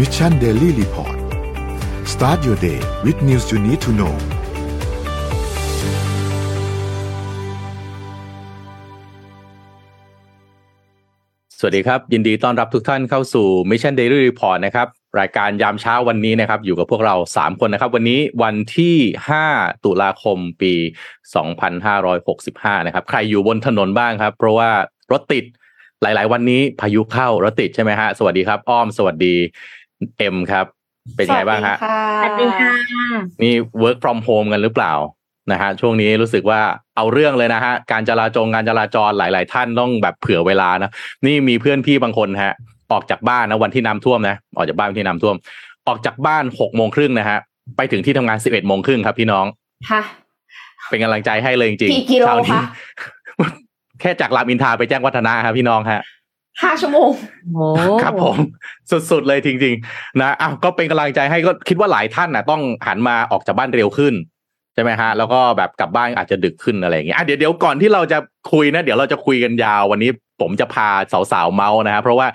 Mission Daily Report start your day with news you need to know สวัสดีครับ ยินดีต้อนรับทุกท่านเข้าสู่ Mission Daily Report นะครับ รายการยามเช้าวันนี้นะครับ อยู่กับพวกเรา 3 คนนะครับ วันนี้วันที่ 5 ตุลาคมปี 2565 นะครับ ใครอยู่บนถนนบ้างครับ เพราะว่ารถติดหลาย ๆ วันนี้พายุเข้ารถติดใช่ไหมฮะ สวัสดีครับ อ้อมสวัสดี เอ็มครับ เป็นไงบ้างฮะสวัสดีค่ะ นี่ work from home กันหรือเปล่านะฮะช่วงนี้รู้สึกว่าเอาเรื่องเลยนะฮะการจราจงการจราจรหลาย ๆ ท่านต้องแบบเผื่อเวลานะนี่มีเพื่อนพี่บางคนฮะ ออกจากบ้านนะวันที่น้ำท่วมนะออกจากบ้านวันที่น้ำท่วม ออกจากบ้านหกโมงครึ่งนะฮะไปถึงที่ทำงานสิบเอ็ดโมงครึ่งครับพี่น้องค่ะเป็นกำลังใจให้เลยจริงกี่กิโลเช้านี้คะแค่จากรามอินทราไปแจ้งวัฒนะครับพี่น้องฮะ ห้าชั่วโมงโอ้ครับผมสุดๆเลยจริง ๆ นะอ้าวก็เป็นกำลังใจให้ก็คิดว่าหลายท่านนะต้องหันมาออกจากบ้านเร็วขึ้นใช่ไหมฮะ แล้วก็แบบกลับบ้านอาจจะดึกขึ้นอะไรอย่างเงี้ยอะเดี๋ยวเดี๋ยวก่อนที่เราจะคุยนะ เดี๋ยวเราจะคุยกันยาววันนี้ผมจะพาสาวๆเมาส์นะฮะเพราะว่า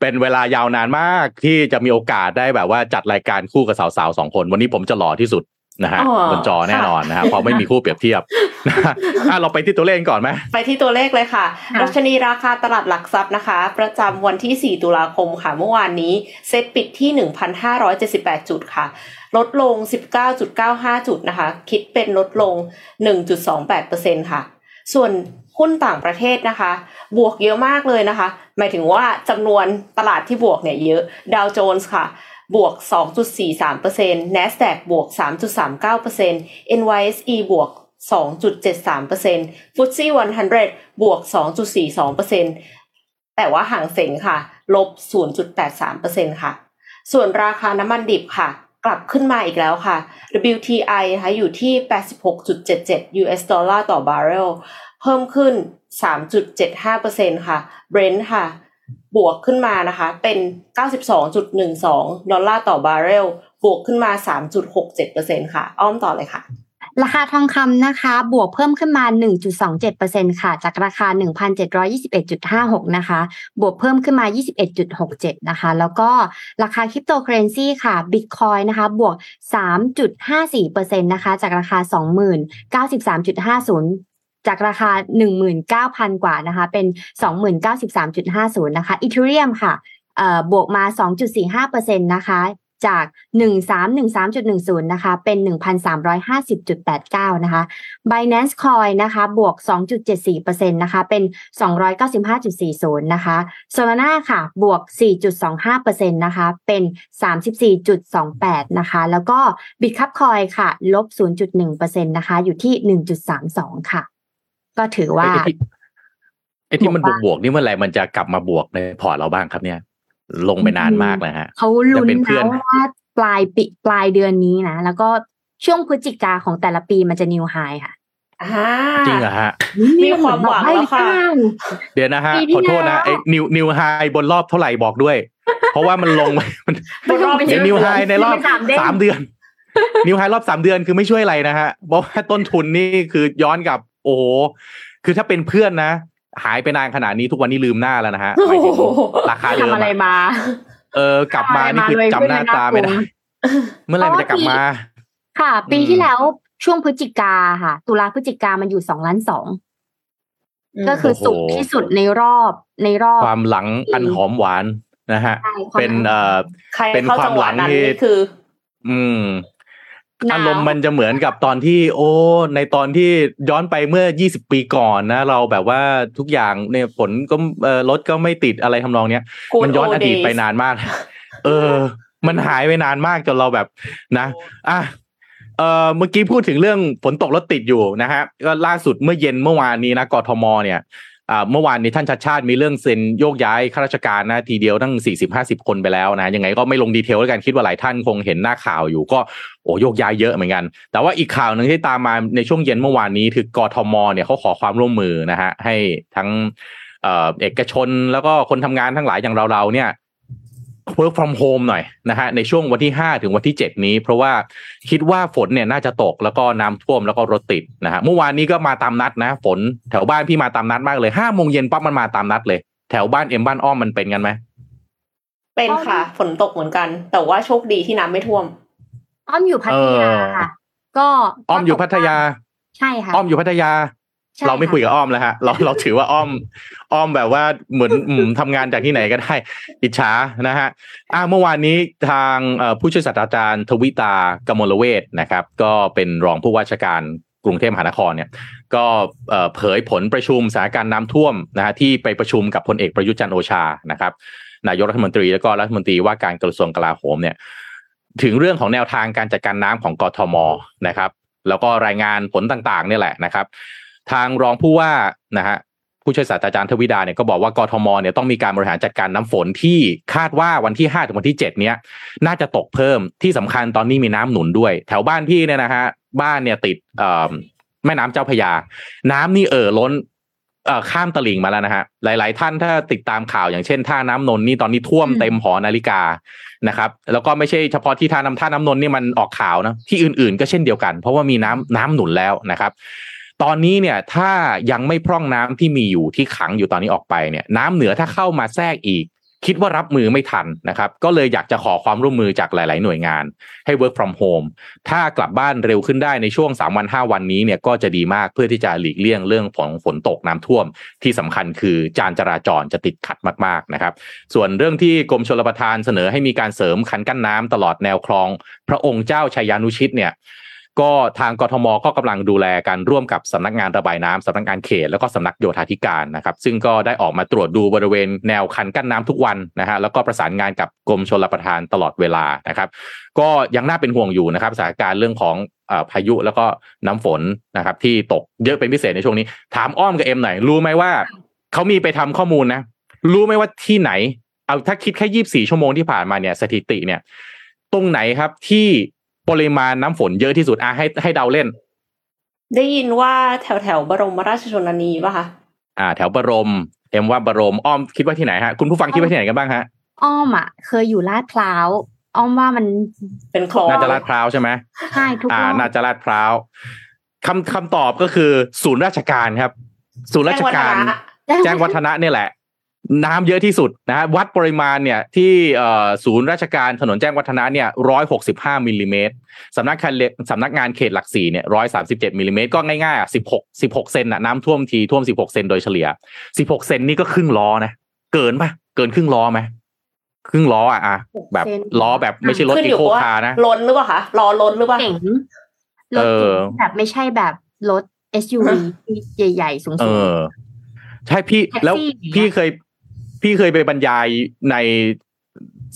เป็นเวลายาวนานมากที่จะมีโอกาสได้แบบว่าจัดรายการคู่กับสาวๆสองคน วันนี้ผมจะหล่อที่สุด นะฮะอ๋อบนจอแน่นอนนะฮะเพราะไม่มีคู่เปรียบเทียบนะฮะอะเราไปที่ตัวเลขก่อนไหมไปที่ตัวเลขเลยค่ะดัชนีราคาตลาดหลักทรัพย์นะคะ ประจำวันที่ 4 ตุลาคมค่ะ เมื่อวานนี้เซ็ตปิดที่ 1,578 จุดค่ะ ลดลง 19.95 จุดนะคะ คิดเป็นลดลง 1.28%ค่ะ ส่วนหุ้นต่างประเทศนะคะ บวกเยอะมากเลยนะคะ หมายถึงว่าจำนวนตลาดที่บวกเนี่ยเยอะดาวโจนส์ค่ะ บวก 2.43% NASDAQ บวก 3.39% NYSE บวก 2.73% FTSE 100 บวก 2.42%แต่ว่าห่างเสงค่ะ ลบ 0.83%ค่ะ ส่วนราคาน้ำมันดิบค่ะ กลับขึ้นมาอีกแล้วค่ะ WTI นะคะอยู่ที่ 86.77 US ดอลลาร์ต่อบาร์เรล เพิ่มขึ้น 3.75%ค่ะ Brent ค่ะ บวกขึ้นมานะคะเป็น 92.12 ดอลลาร์ต่อบาร์เรล บวกขึ้นมา 3.67%ค่ะ อ้อมต่อเลยค่ะ ราคาทองคำนะคะ บวกเพิ่มขึ้นมา 1.27%ค่ะ จากราคา 1,721.56 นะคะ บวกเพิ่มขึ้นมา 21.67 นะคะ แล้วก็ราคาคริปโตเคอเรนซีค่ะ Bitcoin นะคะ บวก 3.54%นะคะ จากราคา 20,093.50 จากราคา 19,000 กว่านะคะ เป็น 20,093.50 นะคะอีเทเรียมค่ะบวกมา 2.45%นะคะจาก 1313.10 นะคะ เป็น 1,350.89 นะคะ Binance Coin นะคะ บวก 2.74%นะคะ เป็น 295.40 นะคะ Solana ค่ะ บวก 4.25%นะคะ เป็น 34.28 นะคะ แล้วก็ Bitcup Coin ค่ะ ลบ 0.1%นะคะ อยู่ที่ 1.32 ค่ะ ก็ถือว่าไอ้ที่ไอ้ที่มันบบววกกบวกๆนี่เมื่อไหร่มันจะกลับมาบวกในพอร์ตเราบ้างครับเนี่ย ลงไปนานมากเลยฮะเขาลุ้นจะเป็นเพื่อนนะว่าปลายปีปลายเดือนนี้นะแล้วก็ช่วงพฤศจิกาของแต่ละปีมันจะนิวไฮค่ะอ่าจริงเหรอฮะ มีความหวังแล้วค่ะ เดี๋ยวนะฮะปีที่ขอโทษนะแล้วไอ้นิวนิวไฮบนรอบเท่าไหร่บอกด้วย เพราะว่ามันลงมันบนรอบเดี๋ยวนิวไฮในรอบสามเด้งสามเดือน นิวไฮรอบสามเดือนคือไม่ช่วยอะไรนะฮะเพราะว่าต้นทุนนี่คือย้อนกลับ โอ้โหคือถ้าเป็นเพื่อนนะ หายไปนานขนาดนี้ทุกวันนี้ลืมหน้าแล้วนะฮะหมายถึงราคาเดิมทำอะไรอะมา เออกลับมานี่คือจำหน้าตาไม่ได้เมื่อไหร่มันจะกลับมา ค่ะ ปีอืมที่แล้วช่วงพฤศจิกาค่ะ ตุลาพฤศจิกามันอยู่สองล้านสองอืมก็คือสูงที่สุดในรอบในรอบความหลังอันหอมหวานนะฮะใช่ความเป็นเอ่อใครเป็นเข้าควาจัมงหหลัวะงนั้นที่นี่คือ อืมหนาว อารมณ์มันจะเหมือนกับตอนที่ โอ้ ในตอนที่ย้อนไปเมื่อ 20 ปีก่อนนะ เราแบบว่าทุกอย่างเนี่ยฝนก็เอ่อรถก็ไม่ติดอะไรทำนองเนี้ย Good มันย้อน old อดีต days ไปนานมาก เออ มันหายไปนานมากจนเราแบบนะอะเออเมื่อกี้พูดถึงเรื่องฝนตกรถติดอยู่นะฮะก็ล่าสุดเมื่อเย็นเมื่อวานนี้นะกทมเนี่ยอ่า เมื่อวานนี้ท่านชัดชาติมีเรื่องเซ็นโยกย้ายข้าราชการนะทีเดียวตั้งสี่สิบห้าสิบคนไปแล้วนะยังไงก็ไม่ลงดีเทลแล้วกันคิดว่าหลายท่านคงเห็นหน้าข่าวอยู่ก็โอ้โยกย้ายเยอะเหมือนกัน แต่ว่าอีกข่าวหนึ่งที่ตามมาในช่วงเย็นเมื่อวานนี้คือกทมเนี่ยเขาขอความร่วมมือนะฮะให้ทั้งเอกชนแล้วก็คนทำงานทั้งหลายอย่างเราๆเนี่ย work from home หน่อยนะฮะในช่วงวันที่ 5 ถึงวันที่ 7 นี้ เพราะว่าคิดว่าฝนเนี่ยน่าจะตกแล้วก็น้ำท่วมแล้วก็รถติดนะฮะเมื่อวานนี้ก็มาตามนัดนะ ฝนแถวบ้านพี่มาตามนัดมากเลยห้าโมงเย็นปั๊บมันมาตามนัดเลย แถวบ้านเอ็มบ้านอ้อมมันเป็นกันไหมเป็นค่ะ ฝนตกเหมือนกัน แต่ว่าโชคดีที่น้ำไม่ท่วม อ้อมอยู่พัทยาค่ะก็อ้อมอยู่พัทยา ใช่ค่ะอ้อมอยู่พัทยาใช่ เราไม่คุยะกับอ้อมแล้วฮะเราเราถือว่าอ้อม อ้อมแบบว่าเหมือนอืมทำงานจากที่ไหนก็ได้อิจฉานะฮะอ่าเมื่อวานนี้ทางเอ่อผู้ช่วยศาสตราจารย์ ทวิตากมลเวทนะครับ ก็เป็นรองผู้ว่าราชการกรุงเทพมหานครเนี่ย ก็เอ่อเผยผลประชุมสถานการณ์น้ำท่วมนะฮะที่ไปประชุมกับพลเอกประยุทธ์จันทร์โอชานะครับ นายกรัฐมนตรีแล้วก็รัฐมนตรีว่าการกระทรวงกลาโหมเนี่ย ถึงเรื่องของแนวทางการจัดการน้ำของกทมนะครับ แล้วก็รายงานผลต่างๆ เนี่ยแหละนะครับ ทางรองผู้ว่านะฮะผู้ช่วยศาสตราจารย์ทวิดาเนี่ยก็บอกว่ากทมเนี่ยต้องมีการบริหารจัดการน้ำฝนที่คาดว่าวันที่5ถึงวันที่7เนี้ยน่าจะตกเพิ่มที่สำคัญตอนนี้มีน้ำหนุนด้วย แถวบ้านพี่เนี่ยนะฮะบ้านเนี่ยติดเอ่อแม่น้ำเจ้าพระยา น้ำนี่เอ่อล้นเอ่อข้ามตลิ่งมาแล้วนะฮะหลาย ๆ ท่านถ้าติดตามข่าวอย่างเช่นท่าน้ำนนท์นี่ตอนนี้ท่วมเต็มหอนาฬิกานะครับ แล้วก็ไม่ใช่เฉพาะที่ท่าน้ำท่าน้ำนนท์นี่มันออกข่าวนะที่อื่น ๆ ก็เช่นเดียวกัน เพราะว่ามีน้ำน้ำหนุนแล้วนะครับ ตอนนี้เนี่ยถ้ายังไม่พร่องน้ำที่มีอยู่ที่ขังอยู่ตอนนี้ออกไปเนี่ยน้ำเหนือถ้าเข้ามาแทรกอีก คิดว่ารับมือไม่ทันนะครับ ก็เลยอยากจะขอความร่วมมือจากหลาย ๆ หน่วยงานให้ work from home ถ้ากลับบ้านเร็วขึ้นได้ในช่วง 3 วัน 5 วันนี้เนี่ยก็จะดีมากเพื่อที่จะหลีกเลี่ยงเรื่องของฝนตกน้ำท่วม ที่สำคัญคือจานจราจรจะติดขัดมาก ๆ นะครับ ส่วนเรื่องที่กรมชลประทานเสนอให้มีการเสริมคันกั้นน้ำตลอดแนวคลอง พระองค์เจ้าชัยยานุชิตเนี่ย ก็ทางกทมก็กำลังดูแลกันร่วมกับสำนักงานระบายน้ำสำนักงานเขต แล้วก็สำนักโยธาธิการนะครับ ซึ่งก็ได้ออกมาตรวจดูบริเวณแนวคันกั้นน้ำทุกวันนะฮะแล้วก็ประสานงานกับกรมชลประทานตลอดเวลานะครับ ก็ยังน่าเป็นห่วงอยู่นะครับสถานการณ์เรื่องของพายุแล้วก็น้ำฝนนะครับ ที่ตกเยอะเป็นพิเศษในช่วงนี้ ถามอ้อมกับเอ็มหน่อยรู้ไหมว่าเขามีไปทำข้อมูลนะ รู้ไหมว่าที่ไหน เอาถ้าคิดแค่ยี่บสี่ชั่วโมงที่ผ่านมาเนี่ยสถิติเนี่ย ตรงไหนครับที่ ปริมาณน้ำฝนเยอะที่สุดอะให้ให้เดาเล่น ได้ยินว่าแถวแถวๆบรมราชชนนีป่ะคะอ่า แถวบรม เอ็มว่าบรมอ้อมคิดว่าที่ไหนฮะคุณผู้ฟังคิดว่าที่ไหนกันบ้างฮะอ้อมอะ เคยอยู่ลาดพร้าวอ้อมว่ามันเป็นคลองน่าจะลาดพร้าวใช่ไหมใช่ทุกอ่ารอบน่าจะลาดพร้าวคำคำตอบก็คือ ศูนย์ราชการครับ ศูนย์ราชการ แจ้งวัฒนะเนี่ยแหละ น้ำเยอะที่สุดนะฮะวัดปริมาณเนี่ยที่เอ่อศูนย์ราชการถนนแจ้งวัฒนะเนี่ยร้อยหกสิบห้ามิลลิเมตรสำนักงานเลสำนักงานเขตหลักสี่เนี่ยร้อยสามสิบเจ็ดมิลลิเมตรก็ง่ายๆอะสิบหกสิบหกเซนน่ะน้ำท่วมทีท่วมสิบหกเซนโดยเฉลี่ยสิบหกเซนนี่ก็ครึ่งล้อนะเกินปะเกินครึ่งล้อไหมครึ่งล้ออะอะแบบล้อแบบไม่ใใช่รถขึ้นอีอยู่โคว่าคาร์นะล้นหรือเปล่าคะรอล้นหรือเปล่าเก๋งรเอถอเก๋งแบบไม่ใช่แบบรถ SUV ที่ใหญ่ๆสูงเออใช่พี่แท็กซี่แล้วอย่างเงี้ยพี่เคย พี่เคยไปบรรยายใน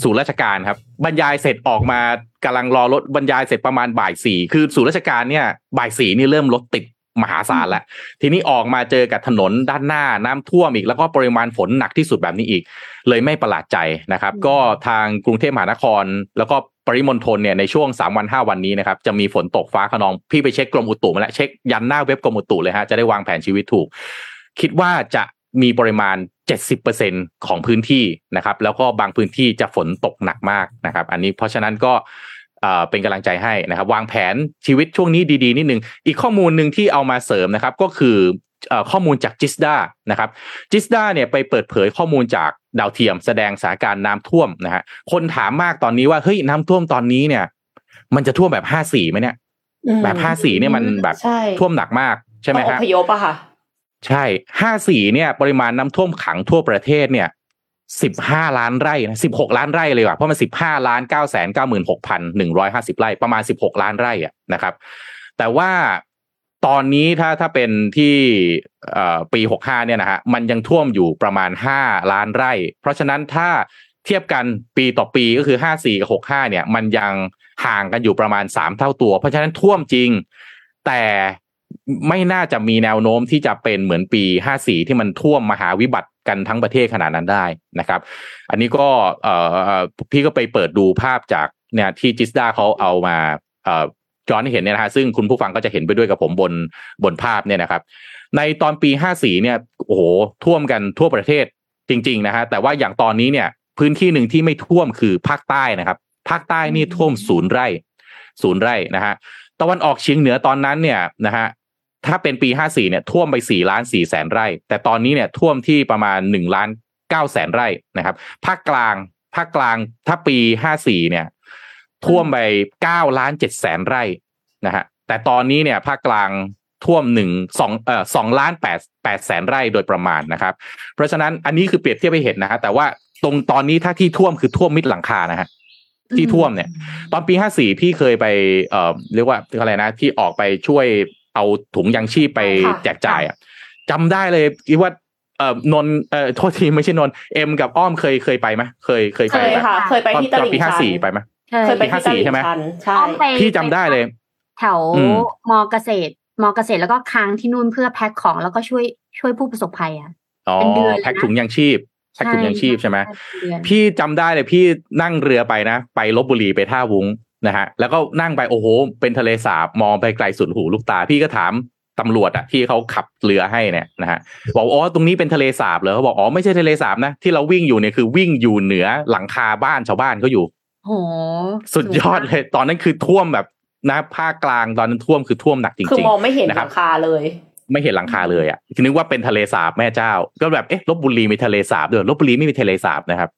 ศูนย์ราชการครับ บรรยายเสร็จออกมากำลังรอรถบรรยายเสร็จประมาณบ่ายสี่คือศูนย์ราชการเนี่ยบ่ายสี่นี่เริ่มรถติดมหาศาลแล้วทีนี้ออกมาเจอกับถนนด้านหน้าน้ำท่วมอีก แล้วก็ปริมาณฝนหนักที่สุดแบบนี้อีก เลยไม่ประหลาดใจนะครับ ก็ทางกรุงเทพมหานคร แล้วก็ปริมณฑลเนี่ยในช่วง 3 วัน 5 วันนี้นะครับจะมีฝนตกฟ้าขนองพี่ไปเช็คกรมอุตุมาแล้วเช็คยันหน้าเว็บกรมอุตุเลยฮะจะได้วางแผนชีวิตถูก คิดว่าจะ มีปริมาณ 70%ของพื้นที่นะครับ แล้วก็บางพื้นที่จะฝนตกหนักมากนะครับ อันนี้เพราะฉะนั้นก็เอ่อเป็นกำลังใจให้นะครับ วางแผนชีวิตช่วงนี้ดีๆนิดนึง อีกข้อมูลหนึ่งที่เอามาเสริมนะครับ ก็คือเอ่อข้อมูลจากจิสดานะครับจิสดาเนี่ยไปเปิดเผยข้อมูลจากดาวเทียม แสดงสถานการณ์น้ำท่วมนะฮะคนถามมากตอนนี้ว่าเฮ้ยน้ำท่วมตอนนี้เนี่ย มันจะท่วมแบบห้าสี่ไหมเนี่ยอืมแบบห้าสี่เนี่ยมันแบบใช่ท่วมหนักมากใช่ไหมต้องอฮะพยพอะค่ะ ใช่ห้าสี่เนี่ย ปริมาณน้ำท่วมขังทั่วประเทศเนี่ยสิบห้าล้านไร่นะสิบหกล้านไร่เลยว่ะเพราะมันสิบห้าล้านเก้าแสนเก้าหมื่นหกพันหนึ่งร้อยห้าสิบไร่ประมาณสิบหกล้านไร่อะนะครับ แต่ว่าตอนนี้ถ้าถ้าเป็นที่ปีหกห้าเนี่ยนะฮะมันยังท่วมอยู่ประมาณห้าล้านไร่ เพราะฉะนั้นถ้าเทียบกันปีต่อปีก็คือห้าสี่กับหกห้าเนี่ย มันยังห่างกันอยู่ประมาณสามเท่าตัว เพราะฉะนั้นท่วมจริง แต่ ไม่น่าจะมีแนวโน้มที่จะเป็นเหมือนปี 54 ที่มันท่วมมหาวิบัติกันทั้งประเทศขนาดนั้นได้นะครับ อันนี้ก็เอ่อพี่ก็ไปเปิดดูภาพจากเนี่ยที่จิสดาเขาเอามาเอ่อจอนให้เห็นเนี่ยนะฮะซึ่งคุณผู้ฟังก็จะเห็นไปด้วยกับผมบนบนภาพเนี่ยนะครับ ในตอนปี 54 เนี่ยโอ้โหท่วมกันทั่วประเทศจริง ๆ นะฮะแต่ว่าอย่างตอนนี้เนี่ยพื้นที่หนึ่งที่ไม่ท่วมคือภาคใต้นะครับภาคใต้นี่ท่วมศูนย์ไร่ศูนย์ไร่นะฮะตะวันออกเฉียงเหนือตอนนั้นเนี่ยนะฮะ ถ้าเป็นปี 54เนี่ยท่วมไป4ล้าน4แสนไร่ แต่ตอนนี้เนี่ยท่วมที่ประมาณ1ล้าน9แสนไร่นะครับภาคกลางภาคกลางถ้าปีห้าสี่เนี่ยท่วมไปเก้าล้านเจ็ดแสนไร่นะฮะแต่ตอนนี้เนี่ยภาคกลางท่วมหนึ่งสองเอ่อสองล้านแปดแปดแสนไร่โดยประมาณนะครับ เพราะฉะนั้นอันนี้คือเปรียบเทียบไปเห็นนะฮะแต่ว่าตรงตอนนี้ถ้าที่ท่วมคือท่วมมิดหลังคานะฮะที่ท่วมเนี่ย ตอนปีห้าสี่พี่เคยไปเอ่อเรียกว่าอะไรนะ ที่ออกไปช่วย เอาถุงยังชีพไปค่ะแจกจ่ายอะจำได้เลยคิดว่าเอ่อนนท์เอ่อโทษทีไม่ใช่นนท์เอ็มกับอ้อมเคยเคยไปไหมเคยเคยเคไปยไหมค่ะเคยไปตอนที่ตตอนลิ่งปีห้าชันสี่ไปไหมใช่เคยไปที่ตลิ่ปี54ใช่งไหมชันใช่อ้อมไปพี่จำได้เลย แถวอืมมอเกษตรมอเกษตรแล้วก็ค้างที่นู่นเพื่อแพ็คของแล้วก็ช่วยช่วยผู้ประสบภัยอะอ๋อเป็นเดือนเลยนะแพ็คถุงยังชีพแพ็คถุงยังชีพใช่ไหมเดือนพี่จำได้เลยพี่นั่งเรือไปนะ ไปลบบุรีไปท่าวุ้ง นะฮะแล้วก็นั่งไปโอ้โห เป็นทะเลสาบมองไปไกลสุดหูลูกตา พี่ก็ถามตำรวจอะที่เขาขับเรือให้เนี่ยนะฮะบอกอ๋อตรงนี้เป็นทะเลสาบเหรอเขาบอกอ๋อไม่ใช่ทะเลสาบนะที่เราวิ่งอยู่เนี่ยคือวิ่งอยู่เหนือหลังคาบ้านชาวบ้านเขาอยู่โหสุดยอดเลย ตอนนั้นคือท่วมแบบนะภาคกลางตอนนั้นท่วมคือท่วมหนักจคือริงมองไม่เห็นนะคหรับลังคาเลยๆไม่เห็นหลังคาเลยอะคิดนึกว่าเป็นทะเลสาบแม่เจ้า ก็แบบเอ๊ะลบบุรีมีทะเลสาบด้วยลบบุรีไม่มีทะเลสาบนะครับ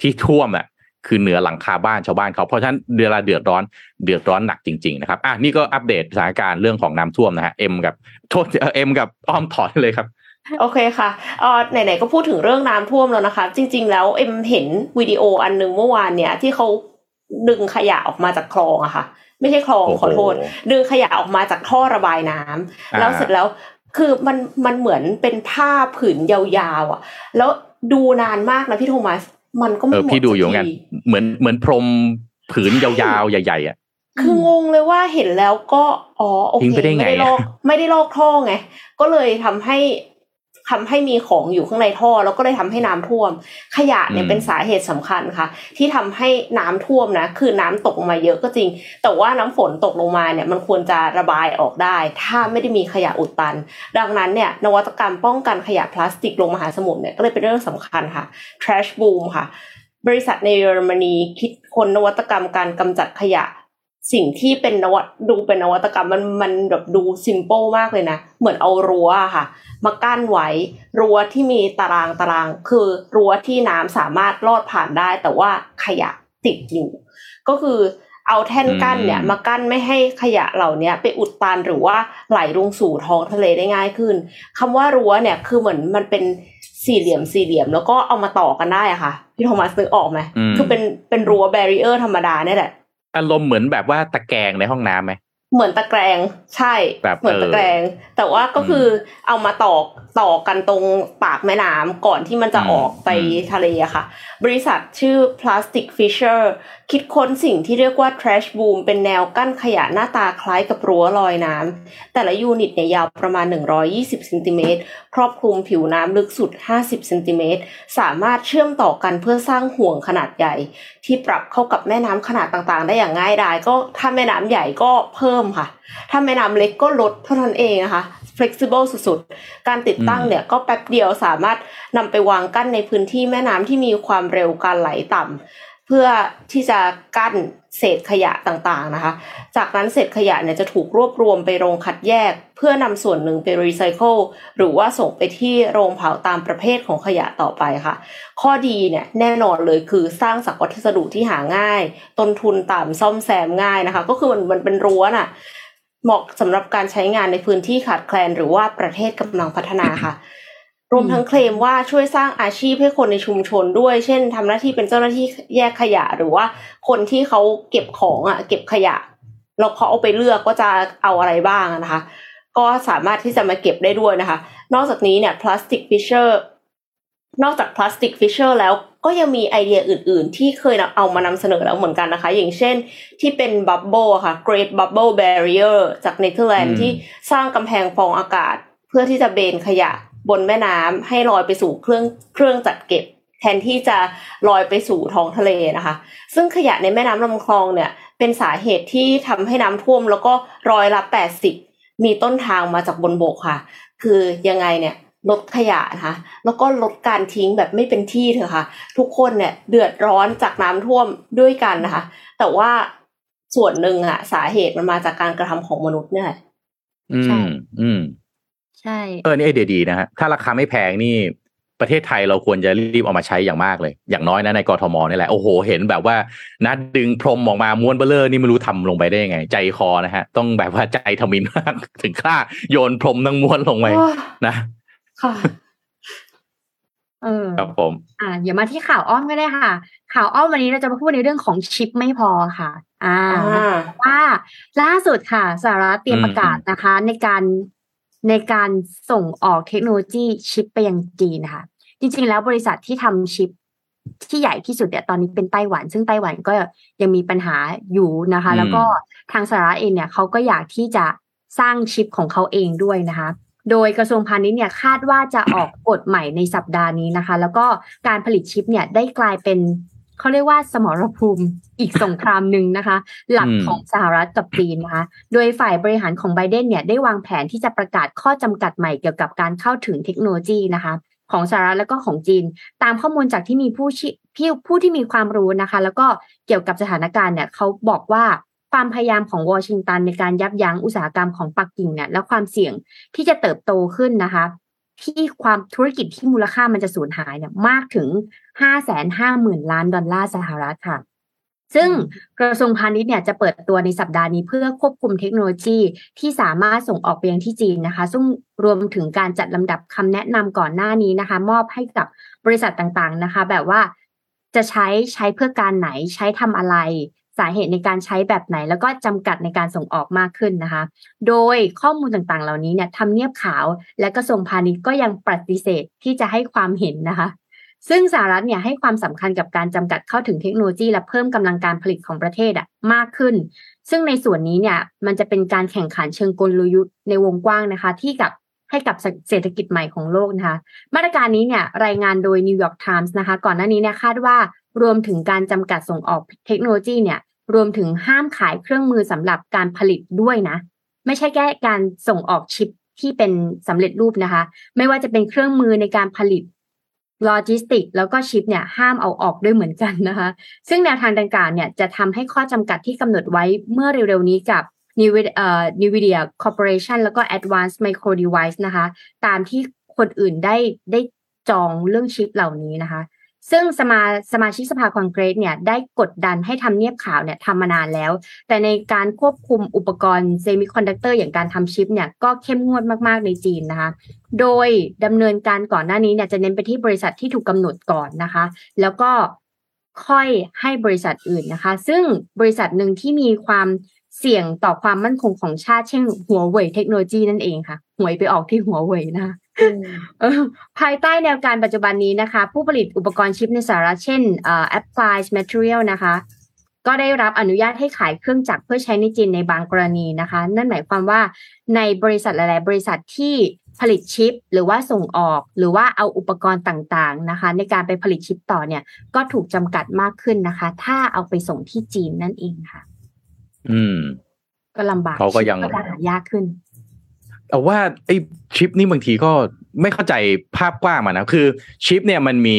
ที่ท่วมอะ คือเหนือหลังคาบ้านชาวบ้านเขาเพราะฉะนั้นเวลาเดือดร้อนเดือดร้อนหนักจริงๆนะครับอะนี่ก็อัปเดตสถานการณ์เรื่องของน้ำท่วมนะฮะเอ็มกับโทษเอ่อเอ็มกับอ้อมถอนเลยครับโอเคค่ะเอ่อไหนๆก็พูดถึงเรื่องน้ำท่วมแล้วนะคะ จริง ๆ แล้วเอ็มเห็นวิดีโออันหนึงเมื่อวานเนี่ยที่เขาดึงขยะออกมาจากคลองอะค่ะ ไม่ใช่คลองโอ้โหขอโทษ ดึงขยะออกมาจากท่อระบายน้ำแล้วเสร็จแล้วคือมันมันเหมือนเป็นผ้าผืนยาวๆอะแล้วดูนานมากนะพี่โทมัส มันก็เอไม่อหมดพี่ดูอยู่สังั้นทีเหมือนเหมือนพรมผืนยาวๆ ใหญ่ๆอะคืองงเลยว่าเห็นแล้วก็อ๋อโอเคทิ้งไปได้ไงม่ได้ลอกไม่ได้ลอกท่อไง ก็เลยทำให้ ทำให้มีของอยู่ข้างในท่อ แล้วก็เลยทำให้น้ำท่วม ขยะเนี่ยอืมเป็นสาเหตุสำคัญค่ะ ที่ทำให้น้ำท่วมนะคือน้ำตกลงมาเยอะก็จริง แต่ว่าน้ำฝนตกลงมาเนี่ยมันควรจะระบายออกได้ ถ้าไม่ได้มีขยะอุดตัน ดังนั้นเนี่ยนวัตกรรมป้องกันขยะพลาสติกลงมหาสมุทรเนี่ยก็เลยเป็นเรื่องสำคัญค่ะ trash boom ค่ะ บริษัทในเยอรมนีคิดค้นนวัตกรรมการกำจัดขยะ สิ่งที่เป็นนวัตดูเป็นนวัตกรรมมันมันแบบดูซิม p ป e มากเลยนะ เหมือนเอารั้วอะค่ะ มากั้นไว้รั้วที่มีตารางตาราง คือรั้วที่น้ำสามารถลอดผ่านได้ แต่ว่าขยะติดอยู่ ก็คือเอาแท่นกั้นเนี่ยอืมมากั้นไม่ให้ขยะเหล่าเนี้ยไปอุดตันหรือว่าไหลลงสู่ท้องทะเลได้ง่ายขึ้นคำว่ารั้วเนี่ยคือเหมือนมันเป็นสี่เหลี่ยมสี่เหลี่ยมแล้วก็เอามาต่อกันได้อะค่ะ พี่โทมัสนึกออกไหมอืมคือเป็นเป็นรั้ว barrier ธรรมดาเนี่ยแหละ อารมณ์เหมือนแบบว่าตะแกรงในห้องน้ำไหมเหมือนตะแกรงใช่แบบเหมือนตะแกรงแต่ว่าก็คือเอามาต่อต่อกันตรงปากแม่น้ำก่อนที่มันจะอืมออกไปอืมทะเลอะค่ะ บริษัทชื่อ Plastic Fisher คิดค้นสิ่งที่เรียกว่า trash boom เป็นแนวกั้นขยะหน้าตาคล้ายกับรั้วลอยน้ำ แต่ละยูนิตเนี่ยยาวประมาณ 120เซนติเมตร ครอบคลุมผิวน้ำลึกสุด 50เซนติเมตร สามารถเชื่อมต่อกันเพื่อสร้างห่วงขนาดใหญ่ ที่ปรับเข้ากับแม่น้ำขนาดต่างๆ ได้อย่างง่ายดาย ก็ถ้าแม่น้ำใหญ่ก็เพิ่มค่ะ ถ้าแม่น้ำเล็กก็ลดเท่านั้นเองนะคะ flexible สุดๆ การติดตั้งอืมเนี่ยก็แป๊บเดียวสามารถนำไปวางกั้นในพื้นที่แม่น้ำที่มีความเร็วการไหลต่ำ เพื่อที่จะกั้นเศษขยะต่างๆนะคะ จากนั้นเศษขยะเนี่ยจะถูกรวบรวมไปโรงคัดแยก เพื่อนำส่วนหนึ่งไปรีไซเคิลหรือว่าส่งไปที่โรงเผาตามประเภทของขยะต่อไปค่ะ ข้อดีเนี่ยแน่นอนเลยคือสร้างจากวัสดุที่หาง่าย ต้นทุนต่ำซ่อมแซมง่ายนะคะ ก็คือมันมันเป็นรั้วน่ะเหมาะสำหรับการใช้งานในพื้นที่ขาดแคลน หรือว่าประเทศกำลังพัฒนาค่ะ รวมทั้งเคลมว่าช่วยสร้างอาชีพให้คนในชุมชนด้วย เช่นทำหน้าที่เป็นเจ้าหน้าที่แยกขยะ หรือว่าคนที่เขาเก็บของอะ เก็บขยะแล้วเขาเอาไปเลือกว่าจะเอาอะไรบ้างอะนะคะ ก็สามารถที่จะมาเก็บได้ด้วยนะคะ นอกจากนี้เนี่ย Plastic Fisher นอกจาก Plastic Fisher แล้วก็ยังมีไอเดียอื่น ๆ ที่เคยเอามานำเสนอแล้วเหมือนกันนะคะ อย่างเช่นที่เป็น bubble ค่ะ Great Bubble Barrier จากเนเธอร์แลนด์ อืมที่สร้างกำแพงฟองอากาศ เพื่อที่จะเบนขยะ บนแม่น้ำให้ลอยไปสู่เครื่องเครื่องจัดเก็บ แทนที่จะลอยไปสู่ท้องทะเลนะคะ ซึ่งขยะในแม่น้ำลำคลองเนี่ยเป็นสาเหตุที่ทำให้น้ำท่วม แล้วก็ร้อยละแปดสิบมีต้นทางมาจากบนบกค่ะ คือยังไงเนี่ยลดขยะนะคะแล้วก็ลดการทิ้งแบบไม่เป็นที่เถอะค่ะ ทุกคนเนี่ยเดือดร้อนจากน้ำท่วมด้วยกันนะคะ แต่ว่าส่วนหนึ่งอะสาเหตุมันมาจากการกระทำของมนุษย์เนี่ยแหละอืใช่มอืม ใช่ เออนี่ไอเดียดีนะฮะถ้าราคาไม่แพงนี่ประเทศไทยเราควรจะรีบเอามาใช้อย่างมากเลย อย่างน้อยนะในกรทมนี่แหละ โอ้โห เห็นแบบว่านะดึงพรมออกมาม้วนเบลเลอร์นี่ไม่รู้ทำลงไปได้ยังไง ใจคอนะฮะ ต้องแบบว่าใจทมินมาก ถึงค่าโยนพรมทั้งม้วนลงไปโอ้นะ ค่ะ เออครับผม อ่าอย่ามาที่ข่าวอ้อมก็ได้ค่ะ ข่าวอ้อมวันนี้เราจะมาพูดในเรื่องของชิปไม่พอค่ะ อ่าอ่าว่าล่าสุดค่ะสหรัฐเตรียมอืมประกาศนะคะ ในการ ในการส่งออกเทคโนโลยีชิปไปยังจีนนะคะ จริง ๆ แล้วบริษัทที่ทำชิปที่ใหญ่ที่สุดเนี่ยตอนนี้เป็นไต้หวัน ซึ่งไต้หวันก็ยังมีปัญหาอยู่นะคะอืมแล้วก็ทางสหรัฐเองเนี่ยเขาก็อยากที่จะสร้างชิปของเขาเองด้วยนะคะ โดยกระทรวงพาณิชย์เนี่ยคาดว่าจะออกกฎใหม่ในสัปดาห์นี้นะคะ แล้วก็การผลิตชิปเนี่ยได้กลายเป็น เขาเรียกว่าสมรภูมิอีกสงครามหนึ่งนะคะ หลักอืมของสหรัฐกับจีนนะคะ โดยฝ่ายบริหารของไบเดนเนี่ยได้วางแผนที่จะประกาศข้อจำกัดใหม่เกี่ยวกับการเข้าถึงเทคโนโลยีนะคะ ของสหรัฐแล้วก็ของจีน ตามข้อมูลจากที่มีผู้ชิผู้ผู้ที่มีความรู้นะคะ แล้วก็เกี่ยวกับสถานการณ์เนี่ยเขาบอกว่าความพยายามของวอชิงตันในการยับยั้งอุตสาหกรรมของปักกิ่งเนี่ยและความเสี่ยงที่จะเติบโตขึ้นนะคะ ที่ความธุรกิจที่มูลค่ามันจะสูญหายเนี่ยมากถึง5 5 0 0 0 0ล้านดอลลาร์สหรัฐค่ะ ซึ่งกระทรวงพาณิชย์เนี่ยจะเปิดตัวในสัปดาห์นี้เพื่อควบคุมเทคโนโลยีที่สามารถส่งออกไปยังที่จีนนะคะ ซึ่งรวมถึงการจัดลำดับคำแนะนำก่อนหน้านี้นะคะ มอบให้กับบริษัทต่างๆนะคะ แบบว่าจะใช้ใช้เพื่อการไหนใช้ทำอะไร สาเหตุในการใช้แบบไหน แล้วก็จำกัดในการส่งออกมากขึ้นนะคะ โดยข้อมูลต่างๆ เหล่านี้เนี่ยทำเนียบขาวและกระทรวงพาณิชย์ก็ยังปฏิเสธที่จะให้ความเห็นนะคะ ซึ่งสหรัฐเนี่ยให้ความสำคัญกับการจำกัดเข้าถึงเทคโนโลยี และเพิ่มกำลังการผลิตของประเทศอะมากขึ้น ซึ่งในส่วนนี้เนี่ยมันจะเป็นการแข่งขันเชิงกลยุทธ์ในวงกว้างนะคะ ที่กับให้กับเศรษฐกิจใหม่ของโลกนะคะ มาตรการนี้เนี่ยรายงานโดย New York Times นะคะ ก่อนหน้านี้เนี่ยคาดว่ารวมถึงการจำกัดส่งออกเทคโนโลยีเนี่ย รวมถึงห้ามขายเครื่องมือสำหรับการผลิตด้วยนะ ไม่ใช่แค่การส่งออกชิปที่เป็นสำเร็จรูปนะคะ ไม่ว่าจะเป็นเครื่องมือในการผลิตโลจิสติกแล้วก็ชิปเนี่ยห้ามเอาออกด้วยเหมือนกันนะคะ ซึ่งแนวทางดังกล่าวเนี่ยจะทำให้ข้อจำกัดที่กำหนดไว้เมื่อเร็วๆนี้กับ NVIDIA เอ่อ NVIDIA Corporation แล้วก็ Advanced Micro Device นะคะ ตามที่คนอื่นได้ได้จองเรื่องชิปเหล่านี้นะคะ ซึ่งสมาสมาชิกสภาคอนเกรสเนี่ยได้กดดันให้ทำเนียบขาวเนี่ยทำมานานแล้ว แต่ในการควบคุมอุปกรณ์เซมิคอนดักเตอร์อย่างการทำชิปเนี่ยก็เข้มงวดมากๆในจีนนะคะ โดยดำเนินการก่อนหน้านี้เนี่ยจะเน้นไปที่บริษัทที่ถูกกำหนดก่อนนะคะ แล้วก็ค่อยให้บริษัทอื่นนะคะ ซึ่งบริษัทหนึ่งที่มีความเสี่ยงต่อความมั่นคงของชาติเช่นหัวเว่ยเทคโนโลยีนั่นเองค่ะหวยไปออกที่หัวเว่ยนะคะ ภายใต้แนวการปัจจุบันนี้นะคะ ผู้ผลิตอุปกรณ์ชิปในสหรัฐเช่นเอ่อ Applied Material นะคะ ก็ได้รับอนุญาตให้ขายเครื่องจักรเพื่อใช้ในจีนในบางกรณีนะคะ นั่นหมายความว่าในบริษัทหลาย ๆ บริษัทที่ผลิตชิป หรือว่าส่งออก หรือว่าเอาอุปกรณ์ต่าง ๆ นะคะ ในการไปผลิตชิปต่อเนี่ย ก็ถูกจำกัดมากขึ้นนะคะ ถ้าเอาไปส่งที่จีนนั่นเองค่ะ อืม ก็ลำบากเขาก็ยังชิปจะหายากขึ้น แต่ว่าไอ้ชิปนี่บางทีก็ไม่เข้าใจภาพกว้างมันนะ คือชิปเนี่ยมันมี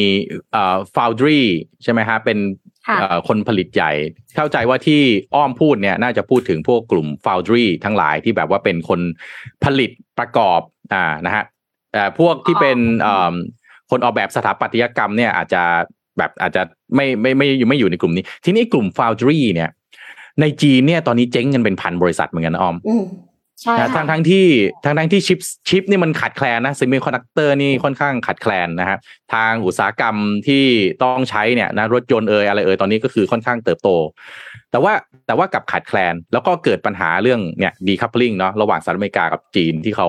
เอ่อ foundry ใช่ไหมฮะเป็นค่ะเอ่อคนผลิตใหญ่ เข้าใจว่าที่อ้อมพูดเนี่ยน่าจะพูดถึงพวกกลุ่ม foundry ทั้งหลายที่แบบว่าเป็นคนผลิตประกอบอ่านะฮะแต่พวกที่เป็นเอ่อคนออกแบบสถาปัตยกรรมเนี่ยอาจจะแบบอาจจะไม่ไม่ไม่ไม่ไม่อยู่ในกลุ่มนี้ ทีนี้กลุ่ม foundry เนี่ย ในจีนเนี่ยตอนนี้เจ๊งกันเป็นพันบริษัทเหมือนกันนะอ้อมอืม ใช่นะค่ะทั้งทั้งที่ทั้งทั้งที่ชิปชิปนี่มันขาดแคลนนะเซมิคอนดักเตอร์นี่ค่อนข้างขาดแคลนนะครับทางอุตสาหกรรมที่ต้องใช้เนี่ยนะรถยนต์เอ่ยอะไรเอ่ยตอนนี้ก็คือค่อนข้างเติบโต แต่ว่าแต่ว่ากลับขาดแคลนแล้วก็เกิดปัญหาเรื่องเนี่ย decoupling เนาะระหว่างสหรัฐอเมริกากับจีนที่เขา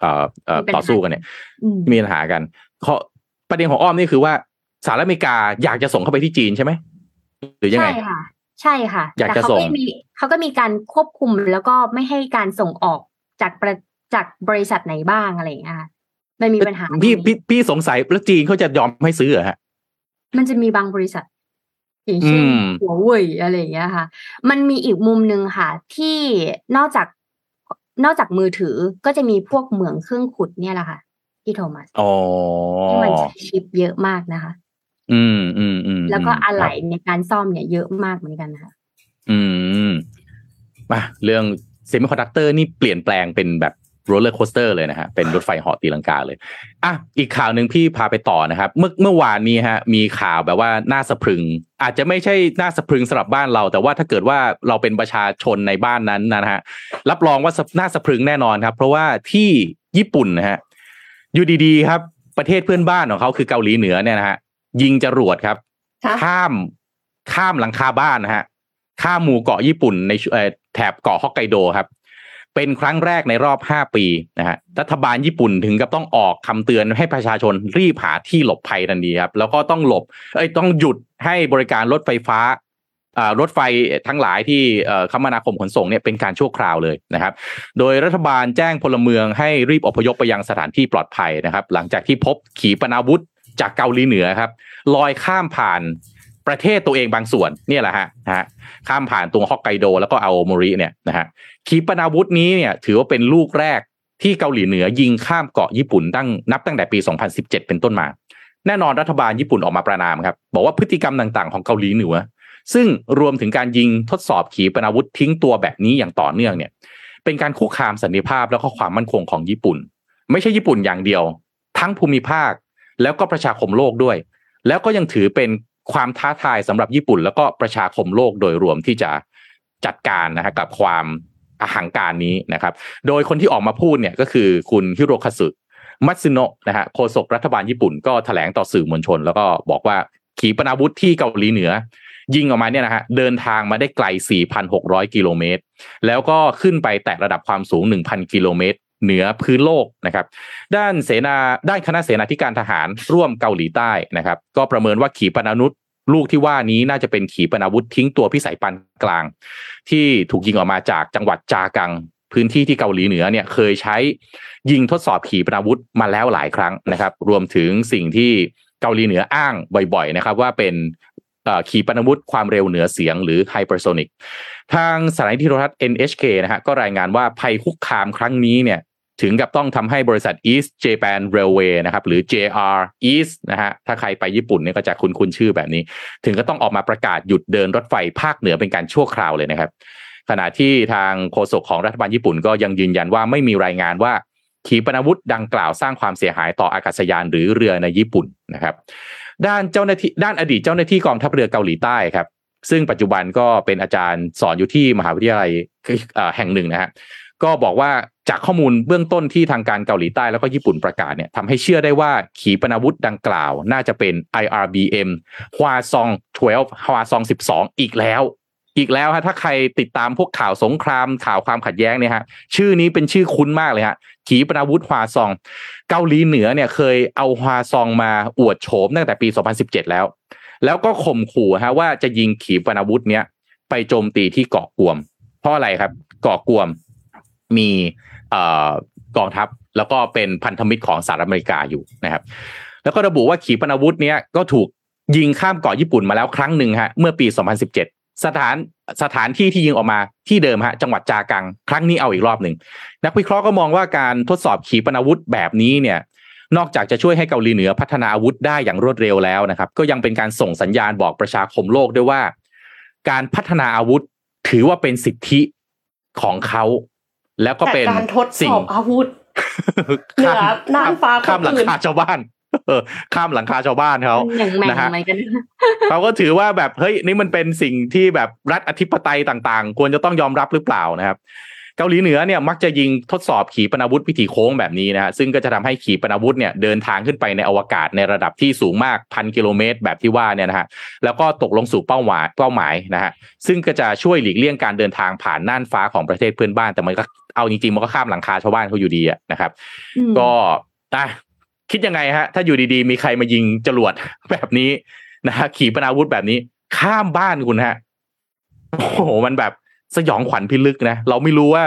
เอ่อเอ่อมีปัญหาต่อสู้กันเนี่ยอืมมีปัญหากันเขาประเด็นของอ้อมนี่คือว่าสหรัฐอเมริกาอยากจะส่งเข้าไปที่จีนใช่ไหมหรือยังไงใช่ค่ะ ใช่ค่ะ อยากแต่จะเขาส่งก็มีเขาก็มีการควบคุมแล้วก็ไม่ให้การส่งออกจากประจากบริษัทไหนบ้างอะไรอย่างเงี้ยค่ะมันมีปัญหาพี่ตรงนี้พี่พี่สงสัยแล้วจีนเขาจะยอมให้ซื้อเหรอฮะ มันจะมีบางบริษัทอย่างเช่นอืมหัวเว่ยอะไรอย่างเงี้ยค่ะ มันมีอีกมุมหนึ่งค่ะ ที่นอกจากนอกจากมือถือก็จะมีพวกเหมืองเครื่องขุดเนี่ยแหละค่ะพี่โทมัสอ๋อที่มันใช้ชิปเยอะมากนะคะ อืมอืมอืมแล้วก็อะไหล่รับในการซ่อมเนี่ยเยอะมากเหมือนกันนะคะอืมมาเรื่องเซมิคอนดักเตอร์นี่เปลี่ยนแปลงเป็นแบบ roller coaster เลยนะฮะ เป็นรถไฟเหาะตีลังกาเลยอะอีกข่าวหนึ่งพี่พาไปต่อนะครับ เมื่อเมื่อวานนี้ฮะ มีข่าวแบบว่าน่าสะพรึง อาจจะไม่ใช่น่าสะพรึงสำหรับบ้านเรา แต่ว่าถ้าเกิดว่าเราเป็นประชาชนในบ้านนั้นนะฮะ รับรองว่าน่าสะพรึงแน่นอนครับ เพราะว่าที่ญี่ปุ่นนะฮะอยู่ดีๆครับ ประเทศเพื่อนบ้านของเขาคือเกาหลีเหนือเนี่ยนะฮะ ยิงจรวดครับฮะข้ามข้ามหลังคาบ้านนะฮะข้ามหมู่เกาะญี่ปุ่นในเอ่อแถบเกาะฮอกไกโดครับเป็นครั้งแรกในรอบ5ปีนะฮะรัฐบาลญี่ปุ่นถึงกับต้องออกคำเตือนให้ประชาชนรีบหาที่หลบภัยทันทีครับ แล้วก็ต้องหลบเอ้ยต้องหยุดให้บริการรถไฟฟ้าอ่ารถไฟทั้งหลายที่เอ่อคมนาคมขนส่งเนี่ยเป็นการชั่วคราวเลยนะครับ โดยรัฐบาลแจ้งพลเมืองให้รีบอพยพไปยังสถานที่ปลอดภัยนะครับ หลังจากที่พบขีปนาวุธ จากเกาหลีเหนือครับลอยข้ามผ่านประเทศตัวเองบางส่วนเนี่ยแหละฮะฮะข้ามผ่านตรงฮอกไกโดแล้วก็อาโอมริเนี่ยนะฮะขีปนาวุธนี้เนี่ยถือว่าเป็นลูกแรกที่เกาหลีเหนือยิงข้ามเกาะญี่ปุ่นตั้งนับตั้งแต่ปี 2017 เป็นต้นมา แน่นอนรัฐบาลญี่ปุ่นออกมาประนามครับ บอกว่าพฤติกรรมต่างๆของเกาหลีเหนือ ซึ่งรวมถึงการยิงทดสอบขีปนาวุธทิ้งตัวแบบนี้อย่างต่อเนื่องเนี่ย เป็นการคุกคามสันติภาพแล้วก็ความมั่นคงของญี่ปุ่น ไม่ใช่ญี่ปุ่นอย่างเดียว ทั้งภูมิภาค แล้วก็ประชาคมโลกด้วย แล้วก็ยังถือเป็นความท้าทายสำหรับญี่ปุ่น แล้วก็ประชาคมโลกโดยรวมที่จะจัดการนะฮะกับความอาหังการนี้นะครับ โดยคนที่ออกมาพูดเนี่ยก็คือคุณฮิโรคาสึมัตสึโนะนะฮะโฆษกรัฐบาลญี่ปุ่นก็แถลงต่อสื่อมวลชน แล้วก็บอกว่าขีปนาวุธที่เกาหลีเหนือ ยิงออกมาเนี่ยนะฮะเดินทางมาได้ไกล 4,600 กิโลเมตร แล้วก็ขึ้นไปแตะระดับความสูง 1,000 กิโลเมตร เหนือพื้นโลกนะครับ ด้านเสนาด้านคณะเสนาธิการทหารร่วมเกาหลีใต้นะครับ ก็ประเมินว่าขีปนาวุธลูกที่ว่านี้น่าจะเป็นขีปนาวุธทิ้งตัวพิสัยปานกลาง ที่ถูกยิงออกมาจากจังหวัดจากัง พื้นที่ที่เกาหลีเหนือเนี่ยเคยใช้ยิงทดสอบขีปนาวุธมาแล้วหลายครั้งนะครับ รวมถึงสิ่งที่เกาหลีเหนืออ้างบ่อยๆนะครับ ว่าเป็นขีปนาวุธความเร็วเหนือเสียงหรือไฮเปอร์โซนิกทางสถานีโทรทัศน์ NHK นะฮะก็รายงานว่าภัยคุกคามครั้งนี้เนี่ย ถึงกับต้องทำให้บริษัท East Japan Railway นะครับหรือ JR East นะฮะถ้าใครไปญี่ปุ่นเนี่ยก็จะคุ้นคุ้นชื่อแบบนี้ ถึงก็ต้องออกมาประกาศหยุดเดินรถไฟภาคเหนือเป็นการชั่วคราวเลยนะครับ ขณะที่ทางโฆษกของรัฐบาลญี่ปุ่นก็ยังยืนยันว่าไม่มีรายงานว่าขีปนาวุธดังกล่าวสร้างความเสียหายต่ออากาศยานหรือเรือในญี่ปุ่นนะครับ ด้านเจ้าหน้าที่ด้านอดีตเจ้าหน้าที่กองทัพเรือเกาหลีใต้ครับ ซึ่งปัจจุบันก็เป็นอาจารย์สอนอยู่ที่มหาวิทยาลัยแห่งหนึ่งนะฮะ ก็บอกว่าจากข้อมูลเบื้องต้นที่ทางการเกาหลีใต้แล้วก็ญี่ปุ่นประกาศเนี่ยทำให้เชื่อได้ว่าขีปนาวุธดังกล่าว น่าจะเป็น IRBM ฮวาซอง12ฮวาซอง12 อีกแล้ว อีกแล้วฮะถ้าใครติดตามพวกข่าวสงครามข่าวความขัดแย้งเนี่ยฮะชื่อนี้เป็นชื่อคุ้นมากเลยฮะขีปนาวุธฮวาซอง เกาหลีเหนือเนี่ยเคยเอาฮวาซองมาอวดโฉมตั้งแต่ปี 2017 แล้ว แล้วก็ข่มขู่ฮะว่าจะยิงขีปนาวุธเนี้ยไปโจมตีที่เกาะกวม เพราะอะไรครับเกาะกวม มีอกองทัพแล้วก็เป็นพันธมิตรของสหรัฐอเมริกาอยู่นะครับ แล้วก็ระบุว่าขีปนาวุธเนี้ยก็ถูกยิงข้ามเกาะญี่ปุ่นมาแล้วครั้งหนึ่งฮะเมื่อปี 2017 สถานสถานที่ที่ยิงออกมาที่เดิมฮะจังหวัดจากัง ครั้งนี้เอาอีกรอบหนึ่งนักวิเคราะห์ก็มองว่าการทดสอบขีปนาวุธแบบนี้เนี่ยนอกจากจะช่วยให้เกาหลีเหนือพัฒนาอาวุธได้อย่างรวดเร็วแล้วนะครับ ก็ยังเป็นการส่งสัญญาณบอกประชาคมโลกด้วยว่า การพัฒนาอาวุธถือว่าเป็นสิทธิของเขา แล้วก็แต่เป็นการทดสสิ่งอบอาวุธเหนือน่านฟ้าข้ามหลังคนอื่นคาชาวบ้านเออข้ามหลังคาชาวบ้านเขาอย่างแม่งนะฮะเหมือนกันเขาก็ถือว่าแบบเฮ้ยนี่มันเป็นสิ่งที่แบบรัฐอธิปไตยต่าง ๆ ควรจะต้องยอมรับหรือเปล่านะครับ เกาหลีเหนือเนี่ยมักจะยิงทดสอบขีปนาวุธวิถีโค้งแบบนี้นะฮะซึ่งก็จะทำให้ขีปนาวุธเนี่ยเดินทางขึ้นไปในอวกาศในระดับที่สูงมากพันกิโลเมตร แบบที่ว่าเนี่ยนะฮะแล้วก็ตกลงสู่เป้าหมายเป้าหมายนะฮะซึ่งก็จะช่วยหลีกเลี่ยงการเดินทางผ่านน่านฟ้าของประเทศเพื่อนบ้านแต่มันก็เอาจริงๆมันก็ข้ามหลังคาชาวบ้านเขาอยู่ดีอะนะครับอืมก็อะคิดยังไงฮะ ถ้าอยู่ดีๆ มีใครมายิงจรวดแบบนี้นะฮะขีปนาวุธแบบนี้ ข้ามบ้านคุณฮะโอ้โหมันแบบ สยองขวัญพิลึกนะ เราไม่รู้ว่า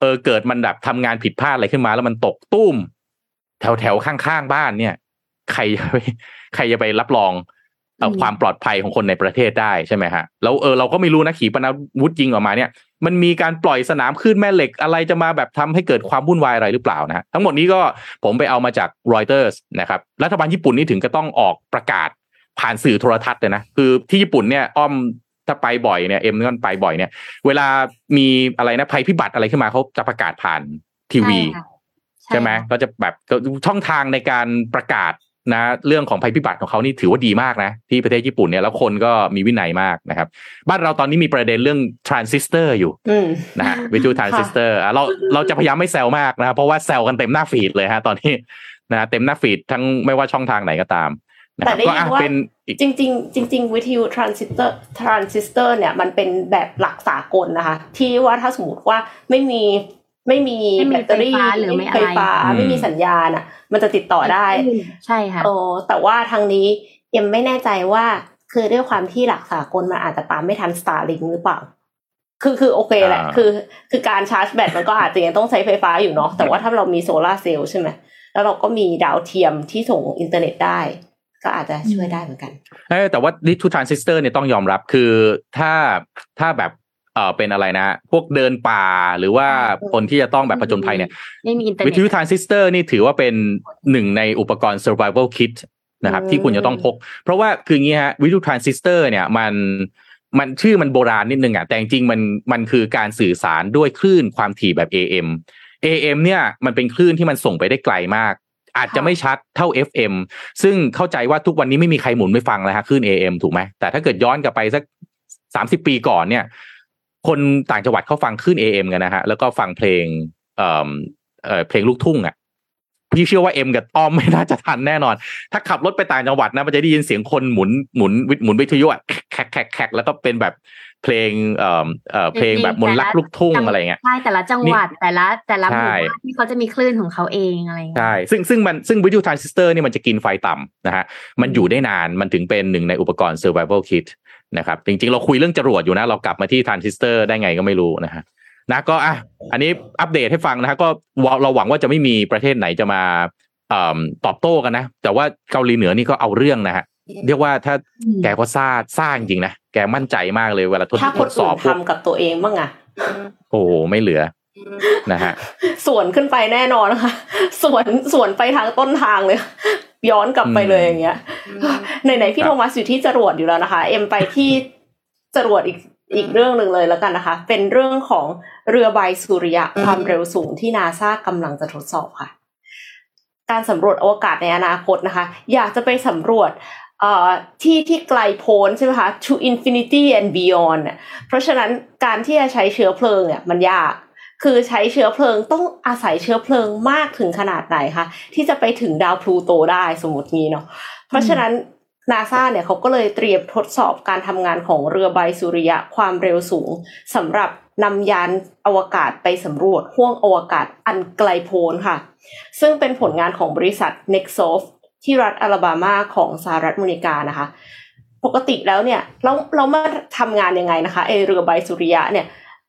เออเกิดมันแบบทำงานผิดพลาดอะไรขึ้นมา แล้วมันตกตุ้ม แถวแถวๆข้างๆบ้านเนี่ย ใครจะไปใครจะไปรับรองเอ่ออืมความปลอดภัยของคนในประเทศได้ใช่ไหมฮะแล้วเออเราก็ไม่รู้นะขีปนาวุธยิงออกมาเนี่ย มันมีการปล่อยสนามคลื่นแม่เหล็กอะไรจะมาแบบทำให้เกิดความวุ่นวายอะไรหรือเปล่านะฮะทั้งหมดนี้ก็ผมไปเอามาจากรอยเตอร์สนะครับรัฐบาลญี่ปุ่นนี่ถึงก็ต้องออกประกาศผ่านสื่อโทรทัศน์เลยนะ คือที่ญี่ปุ่นเนี่ยอ้อม ถ้าไปบ่อยเนี่ยเอ็มก็ไปบ่อยเนี่ย เวลามีอะไรนะภัยพิบัติอะไรขึ้นมาเขาจะประกาศผ่านทีวีใช่ค่ะใช่ไหมก็จะแบบช่องทางในการประกาศนะเรื่องของภัยพิบัติของเขานี่ถือว่าดีมากนะ ที่ประเทศญี่ปุ่นเนี่ยแล้วคนก็มีวินัยมากนะครับ บ้านเราตอนนี้มีประเด็นเรื่องทรานซิสเตอร์อยู่อืมนะฮะวิทยุทรานซิสเตอร์เราเราจะพยายามไม่แซวมากนะครับเพราะว่าแซวกันเต็มหน้า feed เลยฮะตอนนี้นะเต็มหน้า feed ทั้งไม่ว่าช่องทางไหนก็ตามนะครับ แต่ก็ได้ยิอะว่าเป็นอีกจริง ๆ จริง ๆ วิทยุทรานซิสเตอร์ทรานซิสเตอร์เนี่ยมันเป็นแบบหลักสากลนะคะ ที่ว่าถ้าสมมติว่าไม่มีไม่มีไม่มีแบตเตอรี่ไฟฟ้าหรือไม่อะไรไฟฟ้าอืมไม่มีสัญญาณอะ มันจะติดต่อได้ ใช่ค่ะโอ้แต่ว่าทางนี้ยังไม่แน่ใจว่าคือด้วยความที่หลักสากลมันอาจจะตามไม่ทัน Starlink หรือเปล่าคือคือโอเคแหละอ่าคือ คือการชาร์จแบตมันก็อาจจะยังต้องใช้ไฟฟ้าอยู่เนาะแต่ว่าถ้าเรามีโซลาร์เซลล์ใช่ไหมแล้วเราก็มีดาวเทียมที่ส่งอินเทอร์เน็ตได้ ก็อาจจะช่วยได้เหมือนกันเออแต่ว่าวิทยุทรานซิสเตอร์เนี่ยต้องยอมรับคือถ้าถ้าแบบเออเป็นอะไรนะ พวกเดินป่าหรือว่าคนที่จะต้องแบบผจญภัยเนี่ยไม่มีอินเทอร์เน็ตวิทยุทรานซิสเตอร์นี่ถือว่าเป็นหนึ่งในอุปกรณ์ survival kit นะครับอืมที่คุณจะต้องพก เพราะว่าคืออย่างงี้ฮะวิทยุทรานซิสเตอร์เนี่ยมันมันชื่อมันโบราณนิดนึงอะแต่จริงๆมันมันคือการสื่อสารด้วยคลื่นความถี่แบบ AM AM เนี่ยมันเป็นคลื่นที่มันส่งไปได้ไกลมาก อาจจะไม่ชัดเท่า FM ซึ่งเข้าใจว่าทุกวันนี้ไม่มีใครหมุนไม่ฟังแล้วฮะคลื่น AM ถูกไหมแต่ถ้าเกิดย้อนกลับไปสักสามสิบปีก่อนเนี่ย คนต่างจังหวัดเขาฟังคลื่น AM กันนะฮะแล้วก็ฟังเพลงเอ่อเอ่อเพลงลูกทุ่งอะพี่เชื่อว่าเอ็มกับอ้อมไม่น่าจะทันแน่นอน ถ้าขับรถไปต่างจังหวัดนะมันจะได้ยินเสียงคนหมุนหมุนหมุนวิทยุอะแคกแคกแคกแล้วก็เป็นแบบ เพลงเอ่อเอ่อเพลงแบบมนต์รักลูกทุ่งอะไรเงี้ยใช่แต่ละจังหวัดแต่ละแต่ละหมู่ใช่บ้านที่เขาจะมีคลื่นของเขาเองอะไรอย่างเงีใช่ซึ่งซึ่งมันซึ่งวิทยุทรานซิสเตอร์นี่มันจะกินไฟต่ำนะฮะมันอยู่ได้นานมันถึงเป็นหนึ่งในอุปกรณ์ survival kit นะครับจริงๆ เราคุยเรื่องจรวดอยู่นะ เรากลับมาที่ทรานซิสเตอร์ได้ไงก็ไม่รู้นะฮะนะก็อะอันนี้อัปเดตให้ฟังนะฮะก็เราหวังว่าจะไม่มีประเทศไหนจะมาเอ่อตอบโต้กันนะ แต่ว่าเกาหลีเหนือนี่ก็เอาเรื่องนะฮะเรียกว่าถ้าอืมแกก็ซ่าซ่าจริงๆนะ แกมั่นใจมากเลยเวลาทดถ้าทคนดสออื่บนพวกทำกับตัวเองบ้างอะโอ้โหไม่เหลือนะฮะสวนขึ้นไปแน่นอนนะคะสวนสวนไปทางต้นทางเลย ย้อนกลับไปเลยอย่างเงี้ยไหนๆพี่ครับโทมัสอยู่ที่จรวดอยู่แล้วนะคะ เอ็มไปที่จรวดอีกอีกเรื่องหนึ่งเลยแล้วกันนะคะ เป็นเรื่องของเรือใบสุริยะความเร็วสูงที่นาซากำลังจะทดสอบค่ะ การสำรวจอวกาศในอนาคตนะคะ อยากจะไปสำรวจเอ่อ ที่ที่ไกลโพ้นใช่ไหมคะ to infinity and beyond น่ะเพราะฉะนั้นการที่จะใช้เชื้อเพลิงเนี่ยมันยาก คือใช้เชื้อเพลิงต้องอาศัยเชื้อเพลิงมากถึงขนาดไหนคะที่จะไปถึงดาวพลูโตได้สมมติงี้เนาะเพราะฉะนั้นนาซาเนี่ยเขาก็เลยเตรียมทดสอบการทำงานของเรือใบสุริยะความเร็วสูงสำหรับนำยานอวกาศไปสำรวจห้วงอวกาศอันไกลโพ้นค่ะ ซึ่งเป็นผลงานของบริษัท Nexof ที่รัฐอลาบามาของสหรัฐอเมริกานะคะ ปกติแล้วเนี่ยเราเรามาทำงานยังไงนะคะไอเรือใบสุริยะเนี่ย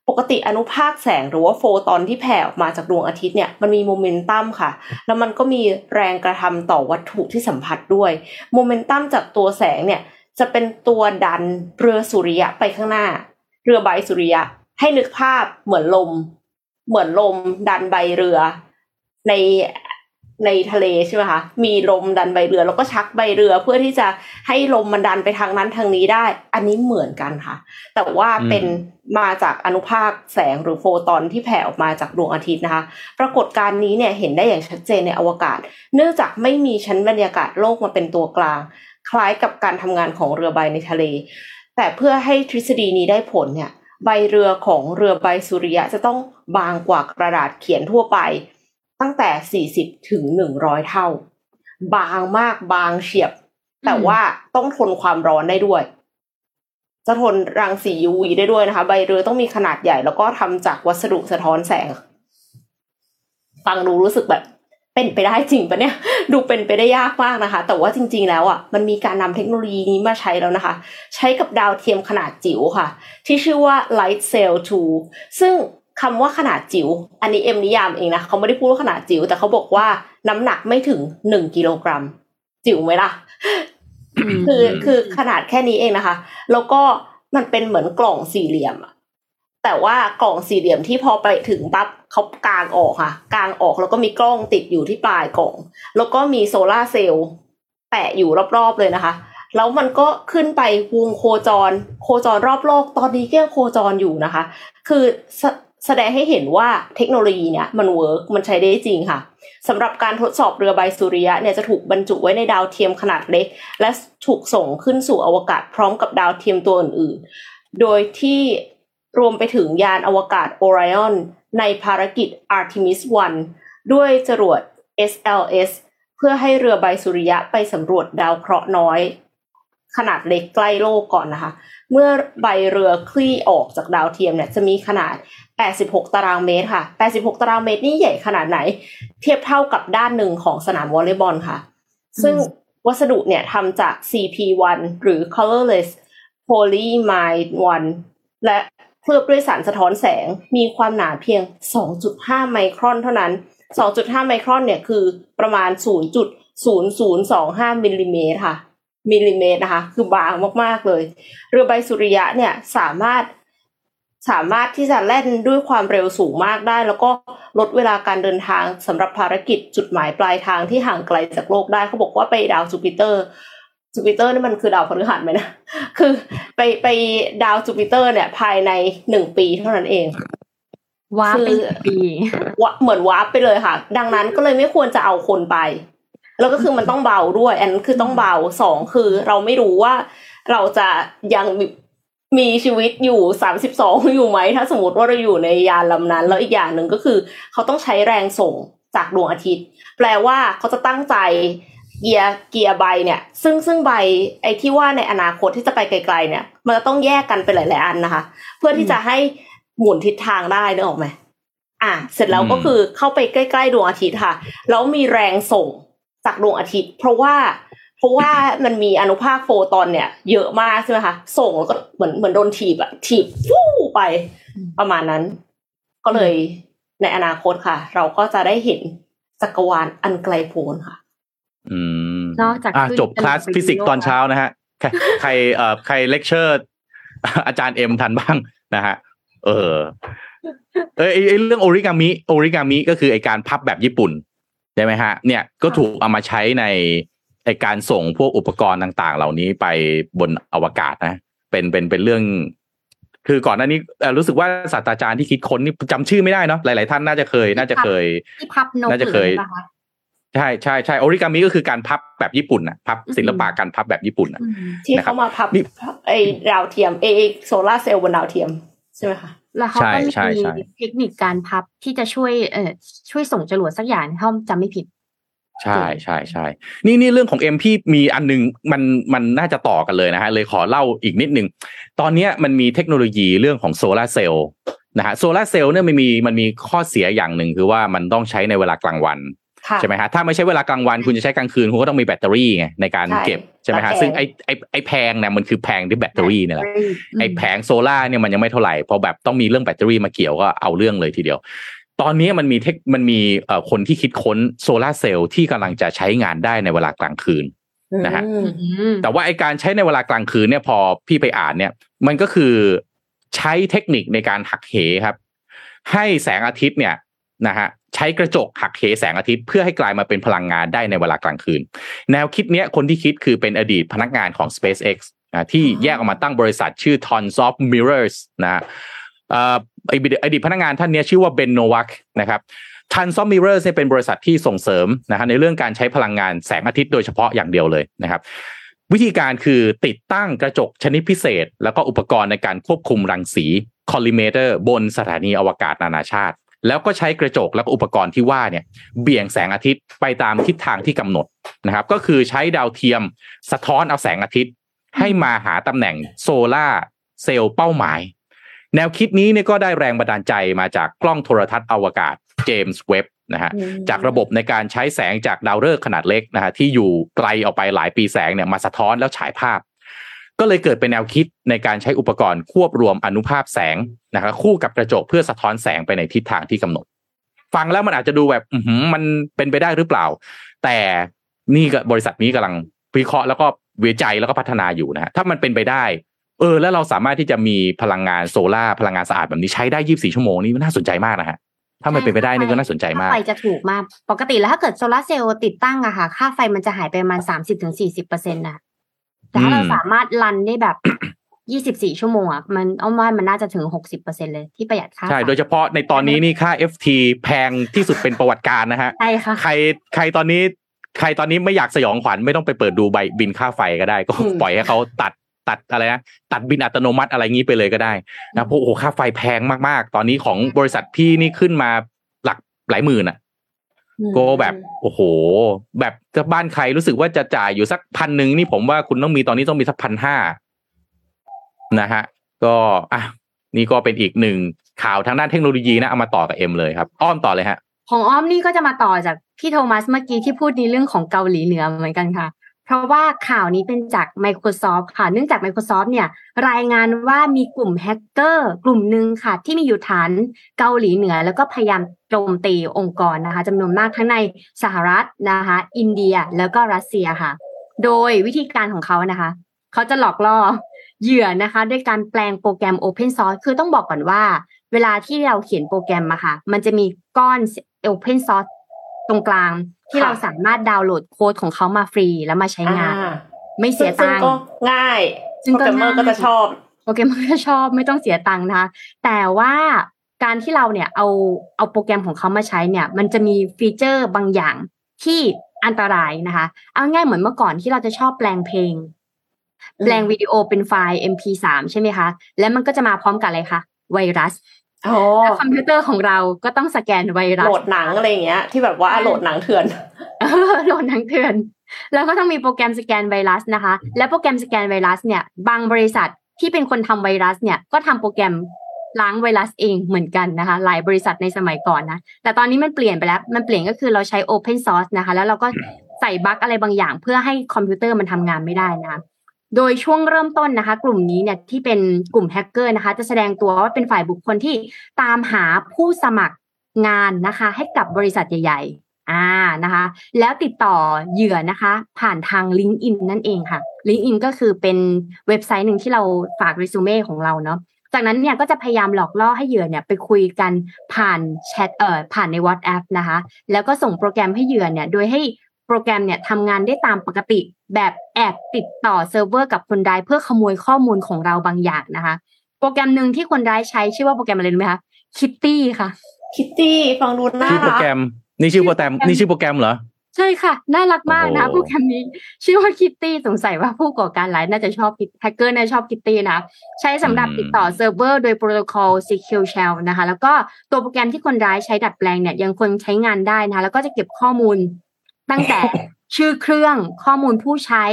ปกติอนุภาคแสงหรือว่าโฟตอนที่แผ่ออกมาจากดวงอาทิตย์เนี่ยมันมีโมเมนตัมค่ะ แล้วมันก็มีแรงกระทำต่อวัตถุที่สัมผัสด้วยโมเมนตัมจากตัวแสงเนี่ยจะเป็นตัวดันเรือสุริยะไปข้างหน้า เรือใบสุริยะ ให้นึกภาพเหมือนลม เหมือนลมดันใบเรือ ใน ในทะเลใช่ไหมคะ มีลมดันใบเรือ แล้วก็ชักใบเรือเพื่อที่จะให้ลมมันดันไปทางนั้นทางนี้ได้ อันนี้เหมือนกันค่ะ แต่ว่าเป็นมาจากอนุภาคแสงหรือโฟตอนที่แผ่ออกมาจากดวงอาทิตย์นะคะ ปรากฏการณ์นี้เนี่ยเห็นได้อย่างชัดเจนในอวกาศ เนื่องจากไม่มีชั้นบรรยากาศโลกมาเป็นตัวกลาง คล้ายกับการทำงานของเรือใบในทะเล แต่เพื่อให้ทฤษฎีนี้ได้ผลเนี่ยใบเรือของเรือใบสุริยะจะต้องบางกว่ากระดาษเขียนทั่วไป ตั้งแต่ 40 ถึง 100 เท่า บางมากบางเฉียบ แต่ว่าต้องทนความร้อนได้ด้วย จะทนรังสี UV ได้ด้วยนะคะ ใบเรือต้องมีขนาดใหญ่แล้วก็ทำจากวัสดุสะท้อนแสง ฟังดูรู้สึกแบบเป็นไปได้จริงปะเนี่ย ดูเป็นไปได้ยากมากนะคะ แต่ว่าจริง ๆ แล้วอะมันมีการนำเทคโนโลยีนี้มาใช้แล้วนะคะ ใช้กับดาวเทียมขนาดจิ๋วค่ะ ที่ชื่อว่า Light Sail 2 ซึ่ง คำว่าขนาดจิ๋ว อันนี้เอ็มนิยามเองนะเขาไม่ได้พูดว่าขนาดจิ๋วแต่เขาบอกว่าน้ำหนักไม่ถึงหนึ่งกิโลกรัม จิ๋วไหมล่ะมคือคือขนาดแค่นี้เองนะคะ แล้วก็มันเป็นเหมือนกล่องสี่เหลี่ยมอะแต่ว่ากล่องสี่เหลี่ยมที่พอไปถึงปั๊บเขากางออกค่ะ กางออกแล้วก็มีกล้องติดอยู่ที่ปลายกล่อง แล้วก็มีโซลาร์เซลล์แปะอยู่รอบๆเลยนะคะ แล้วมันก็ขึ้นไปวงโคจร โคจรรอบโลก ตอนนี้ก็ยังโคจรอยู่นะคะ คือส แสดงให้เห็นว่าเทคโนโลยีเนี่ยมัน work มันใช้ได้จริงค่ะสำหรับการทดสอบเรือใบสุริยะเนี่ยจะถูกบรรจุไว้ในดาวเทียมขนาดเล็ก และถูกส่งขึ้นสู่อวกาศพร้อมกับดาวเทียมตัวอื่นๆ โดยที่รวมไปถึงยานอวกาศโอไรออนในภารกิจ Artemis 1 ด้วยจรวด SLS เพื่อให้เรือใบสุริยะไปสำรวจดาวเคราะห์น้อย ขนาดเล็กใกล้โลกก่อนนะคะ เมื่อใบเรือคลี่ออกจากดาวเทียมเนี่ยจะมีขนาด 86 ตารางเมตรค่ะ 86 ตารางเมตรนี่ใหญ่ขนาดไหน เทียบเท่ากับด้านหนึ่งของสนามวอลเลย์บอลค่ะ ซึ่งวัสดุเนี่ยทำจาก CP1 หรือ colorless polyimide 1และเคลือบด้วยสารสะท้อนแสง มีความหนาเพียง 2.5 ไมครอนเท่านั้น 2.5 ไมครอนเนี่ยคือประมาณ 0.0025มิลลิเมตรค่ะ มิลลิเมตรนะคะ คือบางมาก ๆ เลย เรือใบสุริยะเนี่ยสามารถ สามารถที่จะแล่นด้วยความเร็วสูงมากได้ แล้วก็ลดเวลาการเดินทางสำหรับภารกิจจุดหมายปลายทางที่ห่างไกลจากโลกได้เขาบอกว่าไปดาว Jupiter Jupiter นี่มันคือดาวพฤหัสไหมนะ คือไปไปดาวจูปิเตอร์เนี่ย ภายในหนึ่งปีเท่านั้นเองว้าร์ปคือเป็นปีวะเหมือนวาร์ปไปเลยค่ะ ดังนั้นก็เลยไม่ควรจะเอาคนไป แล้วก็คือมันต้องเบาด้วย อันนั้นคือต้องเบาสองคือเราไม่รู้ว่าเราจะยัง มีชีวิตอยู่สามสิบสองอยู่ไหม ถ้าสมมติว่าเราอยู่ในยานลำนั้น แล้วอีกอย่างหนึ่งก็คือ เขาต้องใช้แรงส่งจากดวงอาทิตย์ แปลว่าเขาจะตั้งใจเกียร์เกียร์ใบเนี่ย ซึ่งซึ่งใบไอ้ที่ว่าในอนาคตที่จะไปไกล ๆ เนี่ย มันจะต้องแยกกันเป็นหลาย ๆ อันนะคะ เพื่อที่จะให้หมุนทิศทางได้นึกออกไหมอะเสร็จแล้วก็คือเข้าไปใกล้ ๆ ดวงอาทิตย์ค่ะแล้วมีแรงส่งจากดวงอาทิตย์ เพราะว่า เพราะว่ามันมีอนุภาคโฟตอนเนี่ย เยอะมากใช่ไหมคะส่งแล้วก็เหมือนเหมือนโดนถีบอะถีบฟู่ไปประมาณนั้น ก็เลยในอนาคตค่ะ เราก็จะได้เห็นจักรวาลอันไกลโพ้นค่ะ อืมนอกจากอะขึ้นจบคลาสเป็นฟิสิกส์โลกตอนเช้านะฮะใครใครเอ่อใครเลคเชอร์อาจารย์เอ็มทันบ้างนะฮะ เออเออไอ้ไอ้เรื่องโอริกามิโอริกามิก็คือไอการพับแบบญี่ปุ่นใช่ไหมฮะ เนี่ยก็ถูกเอามาใช้ใน ไอการส่งพวกอุปกรณ์ต่าง ๆ เหล่านี้ไปบนอวกาศนะ เป็นเป็นเป็นเรื่อง คือก่อนหน้านี้เอ่อรู้สึกว่าศาสตราจารย์ที่คิดค้นนี่จำชื่อไม่ได้เนาะหลาย ๆ ท่านน่าจะเคย น่าจะเคยที่พับนกน่าจะเคยหรือเปล่าคะใช่ใช่ใช่โอริกามิก็คือการพับแบบญี่ปุ่นนะพับศิลปะการพับแบบญี่ปุ่นนะอืมที่นะครับเขามาพับนี่ไอ้ดาวเทียมเอโซลาร์เซลล์บนดาวเทียมใช่ไหมคะแล้วเขาก็ใช่ใช่มีใช่เทคนิคการพับที่จะช่วยเอ่อช่วยส่งจรวดสักอย่างถ้าจำไม่ผิด ใช่ใช่ใช่นี่นี่เรื่องของเอ็มพี่มีอันหนึ่งมันมันน่าจะต่อกันเลยนะฮะเลยขอเล่าอีกนิดนึง ตอนเนี้ยมันมีเทคโนโลยีเรื่องของโซลาร์เซลล์นะฮะโซลาร์เซลล์เนี่ยมันมีมันมีข้อเสียอย่างหนึ่งคือว่ามันต้องใช้ในเวลากลางวันค่ะใช่ไหมฮะถ้าไม่ใช่เวลากลางวันคุณจะใช้กลางคืนคุณก็ต้องมีแบตเตอรี่ไงในการใช่เก็บใช่ไหมฮะแพงซึ่งไอไอไอแพงเนี่ยมันคือแพงด้วยแบตเตอรี่เนี่ยแหละอืมไอ้แผงโซลาร์เนี่ยมันยังไม่เท่าไหร่พอแบบต้องมีเรื่องแบตเตอรี่มาเกี่ยวก็เอาเรื่องเลยทีเดียว ตอนนี้มันมีเทคมันมีเอ่อคนที่คิดค้นโซลาร์เซลล์ที่กำลังจะใช้งานได้ในเวลากลางคืนนะฮะอืมอืมแต่ว่าไอการใช้ในเวลากลางคืนเนี่ยพอพี่ไปอ่านเนี่ย มันก็คือใช้เทคนิคในการหักเหครับ ให้แสงอาทิตย์เนี่ยนะฮะใช้กระจกหักเหแสงอาทิตย์เพื่อให้กลายมาเป็นพลังงานได้ในเวลากลางคืน แนวคิดเนี้ยคนที่คิดคือเป็นอดีตพนักงานของ SpaceX นะที่แยกออกมาตั้งบริษัทชื่อ Tons of Mirrors นะฮะเอดีตพนักงานท่านนี้ชื่อว่าเบนโนวักนะครับ Tons of Mirrors เนี่ยเป็นบริษัทที่ส่งเสริมนะฮะในเรื่องการใช้พลังงานแสงอาทิตย์โดยเฉพาะอย่างเดียวเลยนะครับวิธีการคือติดตั้งกระจกชนิดพิเศษ แล้วก็อุปกรณ์ในการควบคุมรังสี collimator บนสถานีอวกาศนานาชาติ แล้วก็ใช้กระจกแล้วก็อุปกรณ์ที่ว่าเนี่ยเบี่ยงแสงอาทิตย์ไปตามทิศทางที่กำหนดนะครับ ก็คือใช้ดาวเทียมสะท้อนเอาแสงอาทิตย์ ให้มาหาตำแหน่งโซลาร์เซลล์เป้าหมาย แนวคิดนี้เนี่ยก็ได้แรงบันดาลใจมาจากกล้องโทรทัศน์อวกาศเจมส์เว็บนะฮะอืมจากระบบในการใช้แสงจากดาวฤกษ์ขนาดเล็กนะฮะที่อยู่ไกลออกไปหลายปีแสงเนี่ยมาสะท้อนแล้วฉายภาพ ก็เลยเกิดเป็นแนวคิดในการใช้อุปกรณ์ควบรวมอนุภาพแสงนะครับคู่กับกระจกเพื่อสะท้อนแสงไปในทิศทางที่กำหนด ฟังแล้วมันอาจจะดูแบบอือหือมันเป็นไปได้หรือเปล่า แต่นี่ก็บริษัทนี้กำลังวิเคราะห์แล้วก็วิจัยแล้วก็พัฒนาอยู่นะฮะถ้ามันเป็นไปได้ เออแล้วเราสามารถที่จะมีพลังงานโซลาร์พลังงานสะอาดแบบนี้ใช้ได้24ชั่วโมงนี่มันน่าสนใจมากนะฮะถ้ามันเป็นไปได้นี่ก็น่าสนใจมากค่าไฟจะถูกมาก ปกติแล้วถ้าเกิดโซลาร์เซลล์ติดตั้งอะค่ะ ค่าไฟมันจะหายไปประมาณสามสิบถึงสี่สิบเปอร์เซ็นต์นะแต่ถ้าเราอืมสามารถรันได้แบบ24ชั่วโมงอะมันอ้อมว่ามันน่าจะถึง60%เลยที่ประหยัดค่าใช่ไฟโดยเฉพาะในตอนนี้นี่ค่า FT แพงที่สุดเป็นประวัติการนะฮะใช่ค่ะใครใครตอนนี้ใครตอนนี้ไม่อยากสยองขวัญไม่ต้องไปเปิดดูใบบินค่าไฟก็ได้ ก็อืมปล่อยให้เขาตัด ตัดอะไรนะตัดบินอัตโนมัติอะไรงี้ไปเลยก็ได้นะเพราะโอ้โหค่าไฟแพงมากๆ ตอนนี้ของบริษัทพี่นี่ขึ้นมาหลักหลายหมื่นอะก็แบบโอ้โห แบบจะบ้านใครรู้สึกว่าจะจ่ายอยู่สักพันหนึ่งนี่ผมว่าคุณต้องมีตอนนี้ต้องมีสักพันห้านะฮะ ก็อะนี่ก็เป็นอีกหนึ่งข่าวทางด้านเทคโนโลยีนะเอามาต่อกับเอ็มเลยครับ อ้อมต่อเลยฮะ ของอ้อมนี่ก็จะมาต่อจากพี่โทมัสเมื่อกี้ที่พูดในเรื่องของเกาหลีเหนือเหมือนกันค่ะเพ ราะว่าข่าวนี้เป็นจาก Microsoft ค่ะ เนื่องจาก Microsoft เนี่ยรายงานว่ามีกลุ่มแฮกเกอร์ กลุ่มหนึ่งค่ะ ที่มีอยู่ฐานเกาหลีเหนือ แล้วก็พยายามโจมตีองค์กรนะคะจำนวนมากทั้งในสหรัฐนะคะ อินเดียแล้วก็รัสเซียค่ะ โดยวิธีการของเขานะคะ เขาจะหลอกล่อเหยื่อนะคะด้วยการแปลงโปรแกรม Open Source คือต้องบอกก่อนว่า เวลาที่เราเขียนโปรแกรมมาค่ะ มันจะมีก้อน Open Source ตรงกลางที่ค่ะเราสามารถดาวน์โหลดโค้ดของเขามาฟรีแล้วมาใช้งานอ่าไม่เสียซึ่ตังค์ก็ง่ายซึ่งโปรก็แกรมเมอร์ง่ายก็จะชอบโปรแกรมเมอร์ก็ชอบไม่ต้องเสียตังค์นะคะแต่ว่าการที่เราเนี่ยเอาเอาโปรแกรมของเขามาใช้เนี่ย มันจะมีฟีเจอร์บางอย่างที่อันตรายนะคะ เอาง่ายเหมือนเมื่อก่อนที่เราจะชอบแปลงเพลงอืมแปลงวิดีโอเป็นไฟล์ MP3 ใช่ไหมคะ แล้วมันก็จะมาพร้อมกับอะไรคะไวรัสอ๋อ แล้วคอมพิวเตอร์ของเราก็ต้องสแกนไวรัสโหลดหนังอะไรอย่างเงี้ย ที่แบบว่าใช่โหลดหนังเถื่อนเออโหลดหนังเถื่อนแล้วก็ต้องมีโปรแกรมสแกนไวรัสนะคะ และโปรแกรมสแกนไวรัสเนี่ย บางบริษัทที่เป็นคนทำไวรัสเนี่ยก็ทำโปรแกรมล้างไวรัสเองเหมือนกันนะคะ หลายบริษัทในสมัยก่อนนะ แต่ตอนนี้มันเปลี่ยนไปแล้ว มันเปลี่ยนก็คือเราใช้ Open Source นะคะ แล้วเราก็ใส่บั๊กอะไรบางอย่าง เพื่อให้คอมพิวเตอร์มันทำงานไม่ได้นะคะ โดยช่วงเริ่มต้นนะคะ กลุ่มนี้เนี่ยที่เป็นกลุ่มแฮกเกอร์นะคะ จะแสดงตัวว่าเป็นฝ่ายบุคคลที่ตามหาผู้สมัครงานนะคะ ให้กับบริษัทใหญ่ ๆ อ่านะคะ แล้วติดต่อเหยื่อนะคะ ผ่านทาง LinkedIn นั่นเองค่ะ LinkedIn ก็คือเป็นเว็บไซต์หนึ่งที่เราฝากรีสูเม่ของเราเนาะจากนั้นเนี่ยก็จะพยายามหลอกล่อให้เหยื่อเนี่ยไปคุยกันผ่านแชทเอ่อผ่านใน WhatsApp นะคะ แล้วก็ส่งโปรแกรมให้เหยื่อเนี่ย โดยให้ โปรแกรมเนี่ยทำงานได้ตามปกติ แบบแอบติดต่อเซิร์ฟเวอร์กับคนร้ายเพื่อขโมยข้อมูลของเราบางอย่างนะคะ โปรแกรมหนึ่งที่คนร้ายใช้ชื่อว่าโปรแกรมอะไรรู้ไหมคะคิตตี้ค่ะคิตตี้ฟังดูน่ารักชื่อโปรแกรมนี่ชื่อโปรแกรมนี่ชื่อโปรแกรมเหรอใช่ค่ะ น่ารักมากนะคะโอ้โหโปรแกรมนี้ชื่อว่าคิตตี้สงสัยว่าผู้ก่อการร้ายน่าจะชอบแฮกเกอร์น่าจะชอบคิตตี้นะ ใช้สำหรับติดต่อเซิร์ฟเวอร์โดยโปรโตคอล Secure Shell นะคะ แล้วก็ตัวโปรแกรมที่คนร้ายใช้ดัดแปลงเนี่ยยังคงใช้งานได้นะคะ แล้วก็จะเก็บข้อมูล ตั้งแต่ชื่อเครื่องข้อมูลผู้ใช้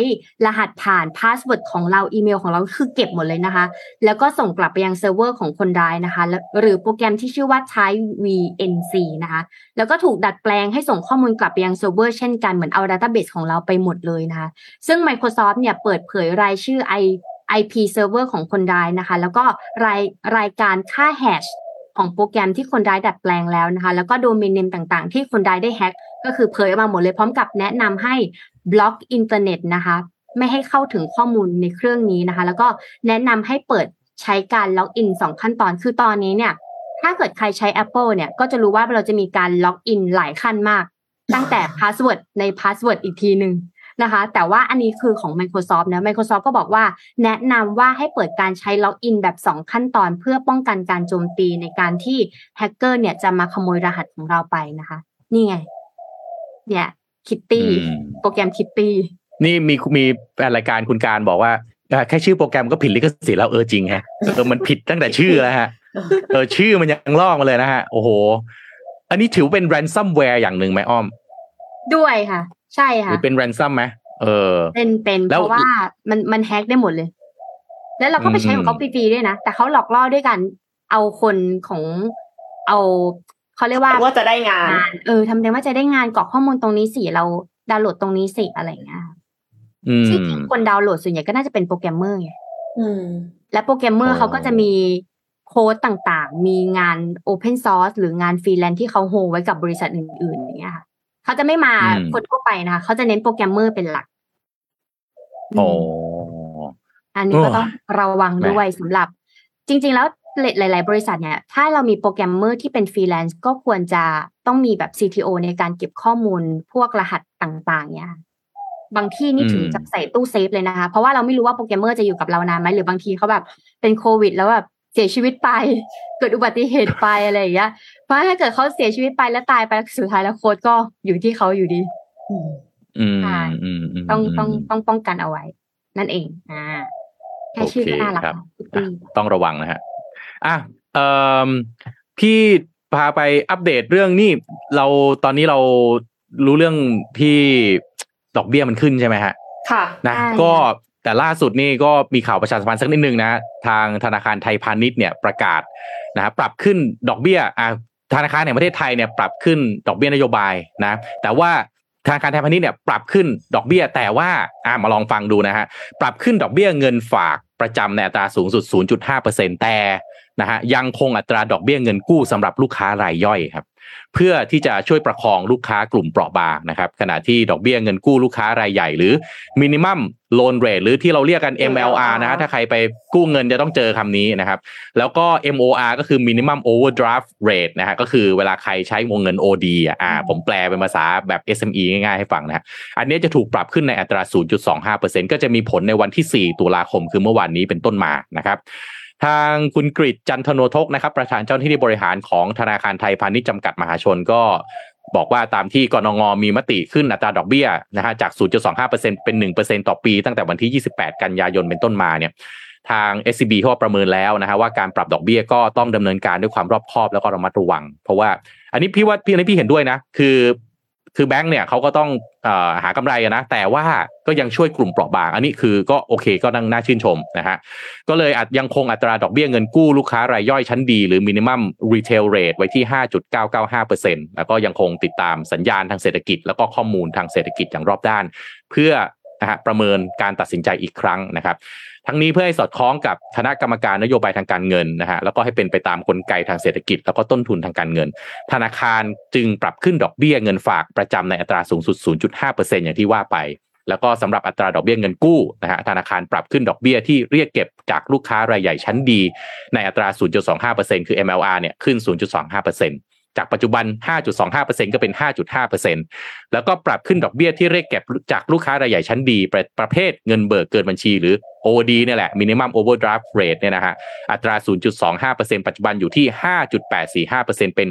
รหัสผ่าน password ของเราอีเมลของเราคือเก็บหมดเลยนะคะ แล้วก็ส่งกลับไปยังเซิร์ฟเวอร์ของคนร้ายนะคะแล้วหรือโปรแกรมที่ชื่อว่า TightVNC นะคะ แล้วก็ถูกดัดแปลงให้ส่งข้อมูลกลับไปยังเซิร์ฟเวอร์เช่นกันเหมือนเอาดัต a b a s e ของเราไปหมดเลยนะคะ ซึ่ง Microsoft เนี่ยเปิดเผยรายชื่อ I IP server ของคนร้ายนะคะ แล้วก็รายรายการค่าแฮชของโปรแกรมที่คนร้ายดัดแปลงแล้วนะคะ แล้วก็ domain name ต่างๆ ที่คนร้ายได้แฮ็ก ก็คือเผยออกมาหมดเลยพร้อมกับแนะนำให้บล็อกอินเทอร์เน็ตนะคะ ไม่ให้เข้าถึงข้อมูลในเครื่องนี้นะคะ แล้วก็แนะนำให้เปิดใช้การล็อกอินสองขั้นตอนคือตอนนี้เนี่ย ถ้าเกิดใครใช้ Apple เนี่ย ก็จะรู้ว่าเราจะมีการล็อกอินหลายขั้นมาก ตั้งแต่ password ใน password อีกทีหนึ่งนะคะ แต่ว่าอันนี้คือของ Microsoft นะ Microsoft ก็บอกว่า แนะนำว่าให้เปิดการใช้ล็อกอินแบบ 2 ขั้นตอน เพื่อป้องกันการโจมตีในการที่แฮกเกอร์เนี่ยจะมาขโมยรหัสของเราไปนะคะ นี่ไง เนี่ย คิตตี้อืมโปรแกรมคิตตี้นี่มีมีแฟนรายการคุณการบอกว่าเอ่อแค่ชื่อโปรแกรมก็ผิดลิขสิทธิ์แล้วเออจริงฮะเออมันผิดตั้งแต่ชื่อแล้วฮะเออชื่อมันยังลอกมาเลยนะฮะ โอ้โห อันนี้ถือเป็น ransomware อย่างหนึ่งไหมอ้อม ด้วยค่ะ ใช่หค่ะรือเป็น ransom ไหมเออ เป็นเป็นแล้เพวราะว่ามันมันแฮกได้หมดเลย แล้วเราก็ไปใช้ของเขาอืมฟรีๆด้วยนะ แต่เขาหลอกล่อด้วยกัน เอาคนของเอา เขาเรียกว่าว่าจะได้งานงาน เออทำได้ว่าจะได้งานกรอกข้อมูลตรงนี้สิเราดาวน์โหลดตรงนี้สิอะไรอย่างเงี้ยอืมซึ่งจริงๆคนดาวน์โหลดส่วนใหญ่ก็น่าจะเป็นโปรแกรมเมอร์ไงอืมและโปรแกรมเมอร์อ๋อเขาก็จะมีโค้ดต่างๆ มีงาน Open Source หรืองานฟรีแลนซ์ที่เขาโฮไว้กับบริษัทอื่นๆอย่างเงี้ยค่ะเขาจะไม่มาคนทั่วไปนะคะเขาจะเน้นโปรแกรมเมอร์เป็นหลักโอ้อันนี้ก็โอ้ต้องระวังแหม่ด้วยสำหรับ จริง ๆ แล้ว หลาย ๆ บริษัทเนี่ย ถ้าเรามีโปรแกรมเมอร์ที่เป็นฟรีแลนซ์ก็ควรจะต้องมีแบบ CTO ในการเก็บข้อมูลพวกรหัสต่าง ๆ เนี่ยบางที่นี่ถึงจะใส่ตู้เซฟเลยนะคะ เพราะว่าเราไม่รู้ว่าโปรแกรมเมอร์จะอยู่กับเรานานไหมหรือบางทีเขาแบบเป็นโควิด แล้วแบบเสียชีวิตไป เกิดอุบัติเหตุไปอะไรอย่างเงี้ยเพราะถ้าเกิดเขาเสียชีวิตไปแล้วตายไปสุดท้ายแล้วโค้ดก็อยู่ที่เขาอยู่ดีอืมใช่อืมมต้องมต้องต้องป้องกันเอาไว้ นั่นเอง อ่าแค่ชื่อก็น่ารักโอเคครับค่ะคิตตี้ต้องระวังนะฮะ อะเอ่อพี่พาไปอัปเดตเรื่องนี่เราตอนนี้เรารู้เรื่องที่ดอกเบี้ยมันขึ้นใช่ไหมฮะ ค่ะนะใช่ก็แต่ล่าสุดนี่ก็มีข่าวประชาสัมพันธ์สักนิดนึงนะทางธนาคารไทยพาณิชย์เนี่ยประกาศนะฮะปรับขึ้นดอกเบี้ยอ่าธนาคารแห่งประเทศไทยเนี่ยปรับขึ้นดอกเบี้ยนโยบายนะแต่ว่าธนาคารไทยพาณิชย์เนี่ยปรับขึ้นดอกเบี้ย แต่ว่าอ่ามาลองฟังดูนะฮะปรับขึ้นดอกเบี้ยเงินฝากประจำในอัตราสูงสุด 0.5%แต่ นะฮะยังคงอัตราดอกเบี้ยเงินกู้สำหรับลูกค้ารายย่อยครับเพื่อที่จะช่วยประคองลูกค้ากลุ่มเปราะบางนะครับขณะที่ดอกเบี้ยเงินกู้ลูกค้ารายใหญ่หรือ minimum loan rate หรือที่เราเรียกกัน MLR นะฮะถ้าใครไปกู้เงินจะต้องเจอคำนี้นะครับ แล้วก็ MOR ก็คือ minimum overdraft rate นะฮะก็คือเวลาใครใช้วงเงิน OD อะอ่าผมแปลเป็นภาษาแบบ SME ง่ายๆให้ฟังนะฮะอันนี้จะถูกปรับขึ้นในอัตรา 0.25%ก็จะมีผลในวันที่ 4 ตุลาคมคือเมื่อวานนี้เป็นต้นมานะครับ ทางคุณกริตจันทนทกนะครับประธานเจ้าหน้าที่บริหารของธนาคารไทยพาณิชย์จำกัดมหาชนก็บอกว่าตามที่กรงงมีมติขึ้นอัตราดอกเบี้ยนะฮะจาก 0.25%เป็น 1%ต่อปี ตั้งแต่วันที่ 28 กันยายนเป็นต้นมาเนี่ยทาง SCB เขาประเมินแล้วนะฮะว่าการปรับดอกเบี้ยก็ต้องดำเนินการด้วยความรอบคอบแล้วก็ระมัดระวัง เพราะว่าอันนี้พี่ว่าพี่อันนี้พี่เห็นด้วยนะ คือ คือแบงค์เนี่ยเขาก็ต้องอหากำไรนะแต่ว่าก็ยังช่วยกลุ่มเปราะบาง อันนี้คือก็โอเคก็น่าชื่นชมนะฮะก็เลยอาจยังคงอัตราดอกเบี้ยเงินกู้ลูกค้ารายย่อยชั้นดี หรือ minimum retail rate ไว้ที่ 5.995%แล้วก็ยังคงติดตามสัญญาณทางเศรษฐกิจ แล้วก็ข้อมูลทางเศรษฐกิจอย่างรอบด้าน เพื่อนะฮะประเมินการตัดสินใจอีกครั้งนะครับ ทั้งนี้เพื่อให้สอดคล้องกับคณะกรรมการนโยบายทางการเงินนะฮะแล้วก็ให้เป็นไปตามกลไกทางเศรษฐกิจ แล้วก็ต้นทุนทางการเงิน ธนาคารจึงปรับขึ้นดอกเบี้ยเงินฝากประจำในอัตราสูงสุด 0.5%อย่างที่ว่าไป แล้วก็สำหรับอัตราดอกเบี้ยเงินกู้นะฮะธนาคารปรับขึ้นดอกเบี้ยที่เรียกเก็บจากลูกค้ารายใหญ่ชั้นดี ในอัตรา 0.25%คือ MLR เนี่ยขึ้น 0.25% จากปัจจุบัน 5.25%ก็เป็น 5.5%แล้วก็ปรับขึ้นดอกเบี้ยที่เรียกเก็บจากลูกค้ารายใหญ่ชั้นดี ประประเภทเงินเบิกเกินบัญชีหรือ OD เนี่ยแหละ minimum overdraft rate เนี่ยนะฮะอัตรา 0.25%ปัจจุบันอยู่ที่ 5.845%เป็น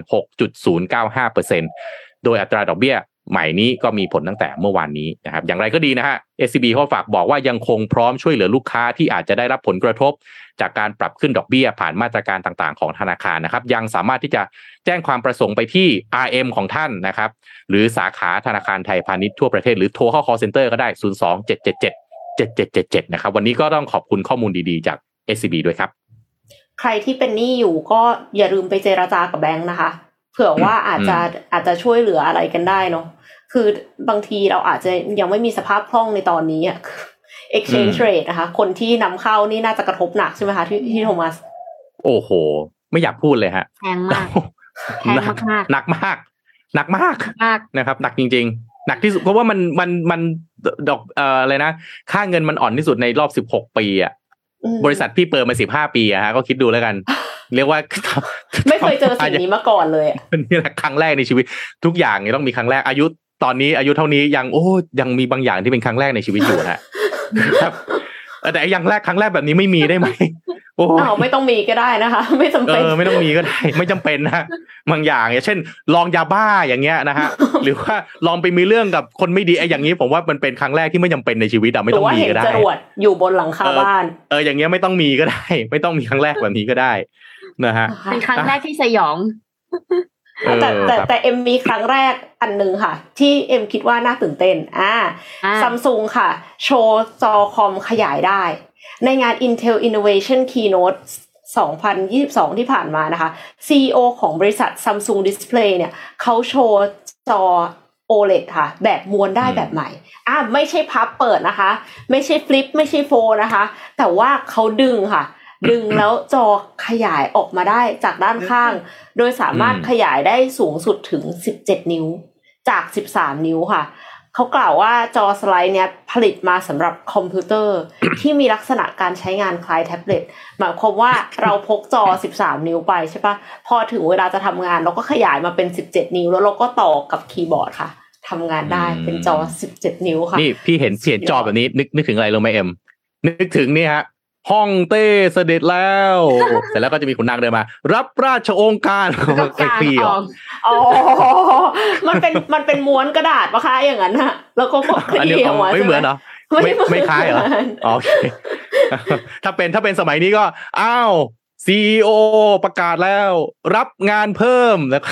6.095%โดยอัตราดอกเบี้ย ใหม่นี้ก็มีผลตั้งแต่เมื่อวานนี้นะครับอย่างไรก็ดีนะฮะ SCB เขาฝากบอกว่ายังคงพร้อมช่วยเหลือลูกค้าที่อาจจะได้รับผลกระทบ จากการปรับขึ้นดอกเบี้ยผ่านมาตรการต่างๆ ของธนาคารนะครับ ยังสามารถที่จะแจ้งความประสงค์ไปที่ RM ของท่านนะครับ หรือสาขาธนาคารไทยพาณิชย์ทั่วประเทศหรือโทรเข้า call center ก็ได้ 0 2 7 7 7 7 7 7 7 นะครับ วันนี้ก็ต้องขอบคุณข้อมูลดีๆจาก SCB ด้วยครับ ใครที่เป็นหนี้อยู่ก็อย่าลืมไปเจราจากับแบงค์นะคะ เผื่อว่าอาจจะอาจจะช่วยเหลืออะไรกันได้เนาะ คือบางทีเราอาจจะยังไม่มีสภาพคล่องในตอนนี้อะ exchange rate นะคะ คนที่นำเข้านี่น่าจะกระทบหนักใช่ไหมคะที่ที่โทมัส โอ้โห ไม่อยากพูดเลยฮะแพงมากแพงมากๆหนักมากหนักมากมากนะครับหนักจริง ๆ หนักที่สุดเพราะว่ามันมันมันดอกเอ่ออะไรนะค่าเงินมันอ่อนที่สุดในรอบสิบหกปีอะอืมบริษัทพี่เปิดมาสิบห้าปีอะฮะก็คิดดูแล้วกัน เรียกว่า ไม่เคยเจอสิ่งนี้มาก่อนเลยอะนี่แหละครั้งแรกในชีวิต ทุกอย่างเนี่ยต้องมีครั้งแรกอายุ ตอนนี้อายุเท่านี้ยังโอ้ยังมีบางอย่างที่เป็นครั้งแรกในชีวิตอยู่นะครับเออแต่ไอ้อย่างแรกครั้งแรกแบบนี้ไม่มีได้ไหมโอ้อ้าวไม่ต้องมีก็ได้นะคะ ไม่จำเอเป็นอไม่ต้องมีก็ได้ ไม่จำเป็นนะบางอย่างอย่างเช่น ลองยาบ้าอย่างเงี้ยนะฮะหรือว่าลองไปมีเรื่องกับคนไม่ดีไอ้อย่างนี้ผมว่ามันเป็นครั้งแรกที่ไม่จำเป็นในชีวิตอะไม่หรืต้องว่ามีเห็นก็ได้จรวดอยู่บนหลังคาเออบ้านเอออย่างเงี้ยไม่ต้องมีก็ได้ ไม่ต้องมีครั้งแรกแบบนี้ก็ได้นะฮะเป็นครั้งแรกที่สยองเออ แต่แต่ครับแต่เอ็มมีครั้งแรกอันหนึ่งค่ะ ที่เอ็มคิดว่าน่าตื่นเต้นอ่าอ่าซัมซุงค่ะ โชว์จอคอมขยายได้ ในงาน Intel Innovation Keynote 2022 ที่ผ่านมานะคะ CEO ของบริษัท Samsung Display เนี่ยเขาโชว์จอ OLED ค่ะ แบบม้วนได้อืมแบบใหม่อ่าไม่ใช่พับเปิดนะคะ ไม่ใช่ flip ไม่ใช่ fold นะคะ แต่ว่าเขาดึงค่ะ ดึงแล้วจอขยายออกมาได้จากด้านข้าง โดยสามารถอืมขยายได้สูงสุดถึง 17 นิ้ว จาก 13 นิ้วค่ะ เขากล่าวว่าจอสไลด์เนี้ยผลิตมาสำหรับคอมพิวเตอร์ ที่มีลักษณะการใช้งานคล้ายแท็บเล็ตหมายความว่าเราพกจอ 13 นิ้วไปใช่ปะพอถึงเวลาจะทำงานเราก็ขยายมาเป็น 17 นิ้ว แล้วเราก็ต่อกับคีย์บอร์ดค่ะทำงานได้อืมเป็นจอ 17 นิ้วค่ะนี่พี่เห็นพี่เห็นจอแบบนี้นึกนึกถึงอะไรรู้ไหมเอ็มนึกถึงนี่ฮะ ห้องเต้เสด็จแล้ว เสร็จแล้วก็จะมีขุนนางเดินมา รับราชโองการกับไปการคลี่ออออกกอ๋อ มันเป็นมันเป็นม้วนกระดาษปะคะอย่างนั้นฮะแล้วก็กดคอันนี้ลี่ออกมาไม่เหมือนเหรอไม่ไม่คล้ายเหรอมืนอ๋อโอเคถ้าเป็นถ้าเป็นสมัยนี้ก็ อ้าวซีโอประกาศแล้ว รับงานเพิ่มแล้วก็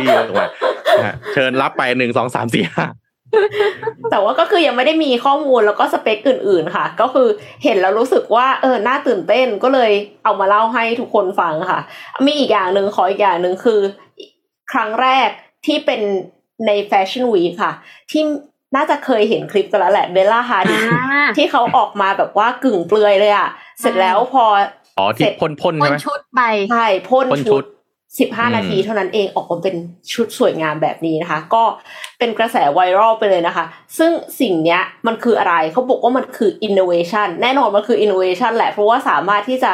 รีบออกมานะฮะเชิญรับไปหนึ่งสองสามสี่ห้า แต่ว่าก็คือยังไม่ได้มีข้อมูลแล้วก็สเปคอื่น ๆ ค่ะ ก็คือเห็นแล้วรู้สึกว่าเออน่าตื่นเต้นก็เลยเอามาเล่าให้ทุกคนฟังค่ะ มีอีกอย่างหนึ่งขออีกอย่างหนึ่งคือ ครั้งแรกที่เป็นใน fashion week ค่ะ ที่น่าจะเคยเห็นคลิปกันแล้วแหละเบลล่าฮาดิดอ่าที่เขาออกมาแบบว่ากึ่งเปลือยเลยอะเสร็จแล้วพออ๋อที่เสร็จพ่นพ่นคใช่ไหมชุดไปใช่พ่นพ่นชุดชุด สิบห้าอืมนาทีเท่านั้นเองออกมาเป็นชุดสวยงามแบบนี้นะคะ ก็เป็นกระแสไวรัลไปเลยนะคะ ซึ่งสิ่งเนี้ยมันคืออะไรเขาบอกว่ามันคือ innovation แน่นอนมันคือ innovation แหละ เพราะว่าสามารถที่จะ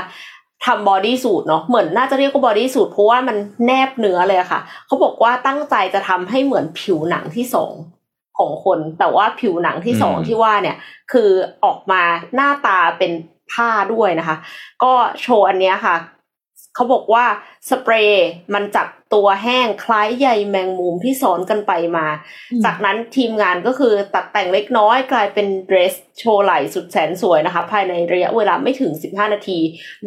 ทำ bodysuit เนาะเหมือนน่าจะเรียกว่า bodysuit เพราะว่ามันแนบเนื้อเลยอะค่ะเขาบอกว่าตั้งใจจะทำให้เหมือนผิวหนังที่สองของคน แต่ว่าผิวหนังที่สองอืมที่ว่าเนี่ย คือออกมาหน้าตาเป็นผ้าด้วยนะคะ ก็โชว์อันเนี้ยค่ะ เขาบอกว่าสเปรย์มันจับตัวแห้งคล้ายใยแมงมุมที่ซ้อนกันไปมาอืมจากนั้นทีมงานก็คือตัดแต่งเล็กน้อยกลายเป็นเดรสโชว์ไหล่สุดแสนสวยนะคะ ภายในระยะเวลาไม่ถึง 15 นาที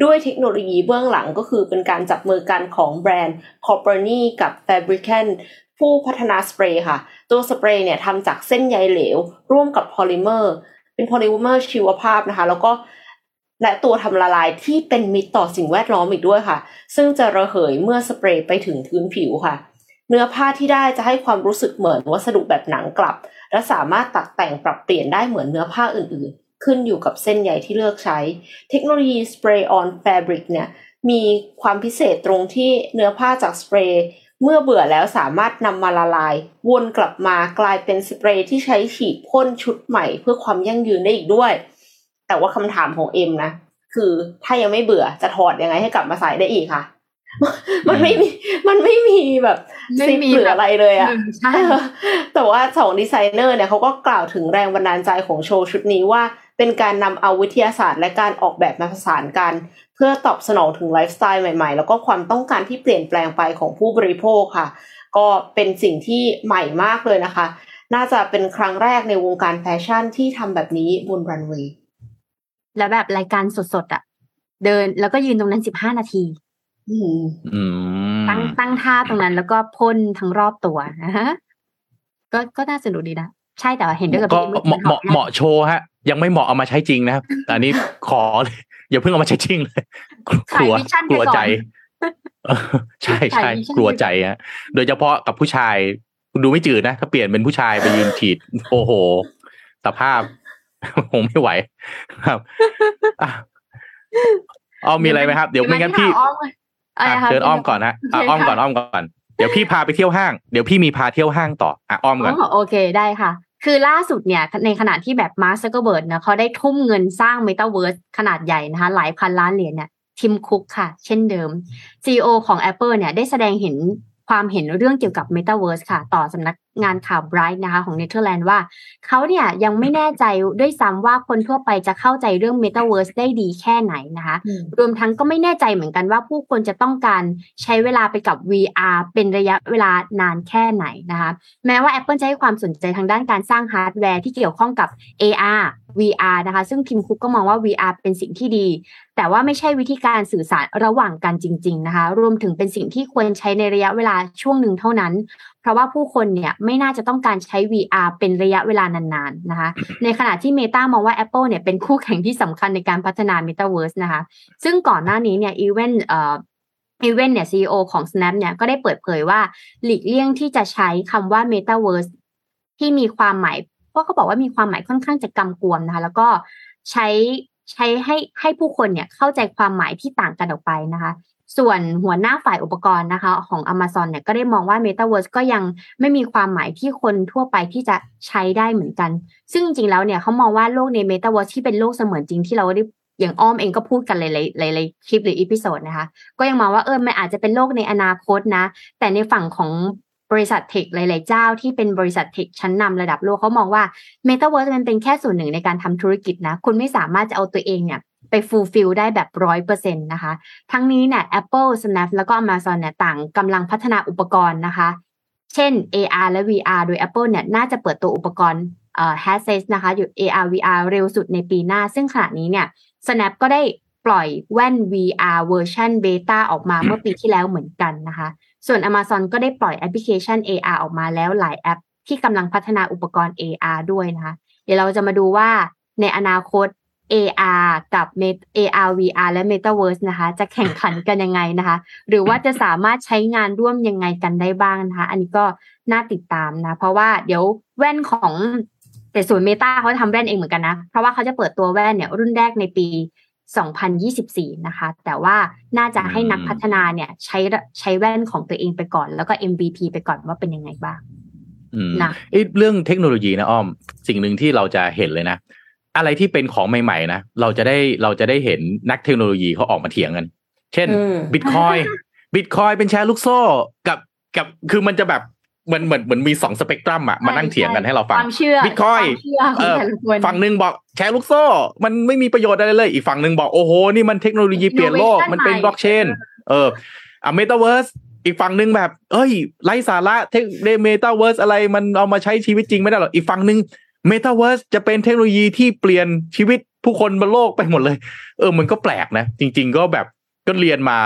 ด้วยเทคโนโลยีเบื้องหลังก็คือเป็นการจับมือกันของแบรนด์ c o p e r n i กับ Fabricant ผู้พัฒนาสเปรย์ค่ะ ตัวสเปรย์เนี่ยทำจากเส้นใยเหลว ร่วมกับพอลิเมอร์ เป็นพอลิเมอร์ชีวภาพนะคะ แล้วก็ และตัวทำละลายที่เป็นมิตรต่อสิ่งแวดล้อมอีกด้วยค่ะ ซึ่งจะระเหยเมื่อสเปรย์ไปถึงพื้นผิวค่ะ เนื้อผ้าที่ได้จะให้ความรู้สึกเหมือนวัสดุแบบหนังกลับ และสามารถตัดแต่งปรับเปลี่ยนได้เหมือนเนื้อผ้าอื่นๆ ขึ้นอยู่กับเส้นใยที่เลือกใช้ เทคโนโลยี Spray on Fabric เนี่ยมีความพิเศษตรงที่เนื้อผ้าจากสเปรย์เมื่อเบื่อแล้วสามารถนำมาละลาย วนกลับมากลายเป็นสเปรย์ที่ใช้ฉีดพ่นชุดใหม่เพื่อความยั่งยืนได้อีกด้วย แต่ว่าคำถามของเอ็มนะคือถ้ายังไม่เบื่อจะถอดยังไงให้กลับมาใส่ได้อีกค่ะ มันไม่มีมันไม่มีแบบไม่ซิปมีหรือแบบอะไรเลยอะอืมใช่แต่ว่าสองดีไซเนอร์เนี่ยเขาก็กล่าวถึงแรงบันดาลใจของโชว์ชุดนี้ว่าเป็นการนำเอาวิทยาศาสตร์และการออกแบบมาผสานกัน เพื่อตอบสนองถึงไลฟ์สไตล์ใหม่ๆ แล้วก็ความต้องการที่เปลี่ยนแปลงไปของผู้บริโภคค่ะ ก็เป็นสิ่งที่ใหม่มากเลยนะคะ น่าจะเป็นครั้งแรกในวงการแฟชั่นที่ทำแบบนี้บนรันเวย์ แล้วแบบรายการสดๆอะ เดินแล้วก็ยืนตรงนั้นสิบห้านาทีอืมอืมตั้งตั้งท่าตรงนั้นแล้วก็พ่นทั้งรอบตัวนะฮะก็ก็น่าสนุกดีนะใช่แต่ว่าเห็นด้วยกับก็พี่เหมาะเหมาะเหมาะโชว์ฮะ ยังไม่เหมาะเอามาใช้จริงนะครับแต่อันนี้ขอเลยอย่าเพิ่งเอามาใช้จริงเลยกลัวกลัวใจเออใช่ใช่กลัวใจฮะโดยเฉพาะกับผู้ชายดูไม่จืดนะ ถ้าเปลี่ยนเป็นผู้ชายไปยืนฉีด โอ้โห สภาพ คงไม่ไหวครับอะเอามีอะไรไหมครับ เดี๋ยวไม่งั้นพี่อ้อมเลยอะไรอะคะเชิญอ้อมก่อนนะอะโอเคอ้อมก่อนค่ะอ้อมก่อนเดี๋ยวพี่พาไปเที่ยวห้างเดี๋ยวพี่มีพาเที่ยวห้างต่ออะอ้อมก่อนอ๋อโอเคได้ค่ะ คือล่าสุดเนี่ยในขณะที่แบบมาร์คซักเกอร์เบิร์ดนะเขาได้ทุ่มเงินสร้างเมตาเวิร์สขนาดใหญ่นะคะ หลายพันล้านเหรียญเนี่ยทิมคุกค่ะ ซึ่งเป็น CEO ของ Apple เนี่ยได้แสดงเห็นความเห็นเรื่องเกี่ยวกับ Metaverse ค่ะ ต่อสำนัก งานข่าว Bright นะคะของเนเธอร์แลนด์ว่าเขาเนี่ยยังไม่แน่ใจด้วยซ้ำว่าคนทั่วไปจะเข้าใจเรื่อง Metaverse ได้ดีแค่ไหนนะคะ รวมทั้งก็ไม่แน่ใจเหมือนกันว่าผู้คนจะต้องการใช้เวลาไปกับ VR เป็นระยะเวลานานแค่ไหนนะคะ แม้ว่า Apple จะให้ความสนใจทางด้านการสร้างฮาร์ดแวร์ที่เกี่ยวข้องกับ AR VR นะคะ ซึ่งทีมคุกก็มองว่า VR เป็นสิ่งที่ดี แต่ว่าไม่ใช่วิธีการสื่อสารระหว่างกันจริง ๆ นะคะ รวมถึงเป็นสิ่งที่ควรใช้ในระยะเวลาช่วงหนึ่งเท่านั้น เพราะว่าผู้คนเนี่ยไม่น่าจะต้องการใช้ VR เป็นระยะเวลานานๆนะคะ ในขณะที่ Meta มองว่า Apple เนี่ยเป็นคู่แข่งที่สำคัญในการพัฒนา Metaverse นะคะ ซึ่งก่อนหน้านี้เนี่ยอีเวนเอ่ออีเวนเนี่ย CEO ของ Snap เนี่ยก็ได้เปิดเผยว่าหลีกเลี่ยงที่จะใช้คำว่า Metaverse ที่มีความหมาย เพราะเขาบอกว่ามีความหมายค่อนข้างจะกำกวมนะคะ แล้วก็ใช้ใช้ให้ให้ผู้คนเนี่ยเข้าใจความหมายที่ต่างกันออกไปนะคะ ส่วนหัวหน้าฝ่ายอุปกรณ์นะคะ ของ Amazon เนี่ยก็ได้มองว่า Metaverse ก็ยังไม่มีความหมายที่คนทั่วไปที่จะใช้ได้เหมือนกัน ซึ่งจริงๆแล้วเนี่ยเขามองว่าโลกใน Metaverse ที่เป็นโลกเสมือนจริงที่เราได้อย่างอ้อมเองก็พูดกันหลายๆหลายๆคลิปหรือ episode นะคะ ก็ยังมองว่าเออมันอาจจะเป็นโลกในอนาคตนะ แต่ในฝั่งของ บริษัทเทคหลาย ๆ เจ้าที่เป็นบริษัทเทคชั้นนำระดับโลกเขามองว่า Metaverse มันเป็นแค่ส่วนหนึ่งในการทำธุรกิจนะ คุณไม่สามารถจะเอาตัวเองเนี่ยไป fulfill ได้แบบร้อยเปอร์เซ็นต์นะคะ ทั้งนี้เนี่ย Apple Snap แล้วก็ Amazon เนี่ยต่างกำลังพัฒนาอุปกรณ์นะคะ เช่น AR และ VR โดย Apple เนี่ยน่าจะเปิดตัวอุปกรณ์เอ่อ headset นะคะอยู่ AR VR เร็วสุดในปีหน้า ซึ่งขณะนี้เนี่ย Snap ก็ได้ปล่อยแว่น VR เวอร์ชัน beta ออกมาเมื่อปีที่แล้วเหมือนกันนะคะ ส่วน Amazon ก็ได้ปล่อยแอปพลิเคชัน AR ออกมาแล้วหลายแอป ที่กำลังพัฒนาอุปกรณ์ AR ด้วยนะคะ เดี๋ยวเราจะมาดูว่าในอนาคต AR กับ AR VR และ Metaverse นะคะ จะแข่งขันกันยังไงนะคะ หรือว่าจะสามารถใช้งานร่วมยังไงกันได้บ้างนะคะ อันนี้ก็น่าติดตามนะ เพราะว่าเดี๋ยวแว่นของแต่ส่วนเมตาเขาทำแว่นเองเหมือนกันนะ เพราะว่าเขาจะเปิดตัวแว่นเนี่ยรุ่นแรกในปี 2024 นะคะ แต่ว่าน่าจะให้นักพัฒนาเนี่ยใช้ใช้แว่นของตัวเองไปก่อน แล้วก็ MVP ไปก่อนว่าเป็นยังไงบ้างอืมนะเอ้ยเรื่องเทคโนโลยีนะอ้อม สิ่งหนึ่งที่เราจะเห็นเลยนะ อะไรที่เป็นของใหม่ๆนะเราจะได้เราจะได้เห็นนักเทคโนโลยีเขาออกมาเถียงกัน เช่นอืมบิตคอยบิตคอยเป็นแชร์ลูกโซ่กับกับคือมันจะแบบ เหมือนเหมือนเหมือนมีสองสเปกตรัมอะมานั่งเถียงกันให้เราฟังความเชื่อ Bitcoin ความเชื่อของเออแต่ละคนฝั่งหนึ่งบอกแชร์ลูกโซ่ มันไม่มีประโยชน์อะไรเลย อีกฝั่งหนึ่งบอกโอ้โห นี่มันเทคโนโลยีเปลี่ยนโลก Innovation มันเป็นใหม่บล็อกเชนเอออะเมตาเวิร์สอีกฝั่งหนึ่งแบบ เอ้ยไร้สาระ tech Metaverse อะไรมันเอามาใช้ชีวิตจริงไม่ได้หรอกอีกฝั่งหนึ่งเมตาเวิร์สจะเป็นเทคโนโลยีที่เปลี่ยนชีวิตผู้คนบนโลกไปหมดเลย เออ มันก็แปลกนะ จริง ๆ ก็แบบก็เรียนมา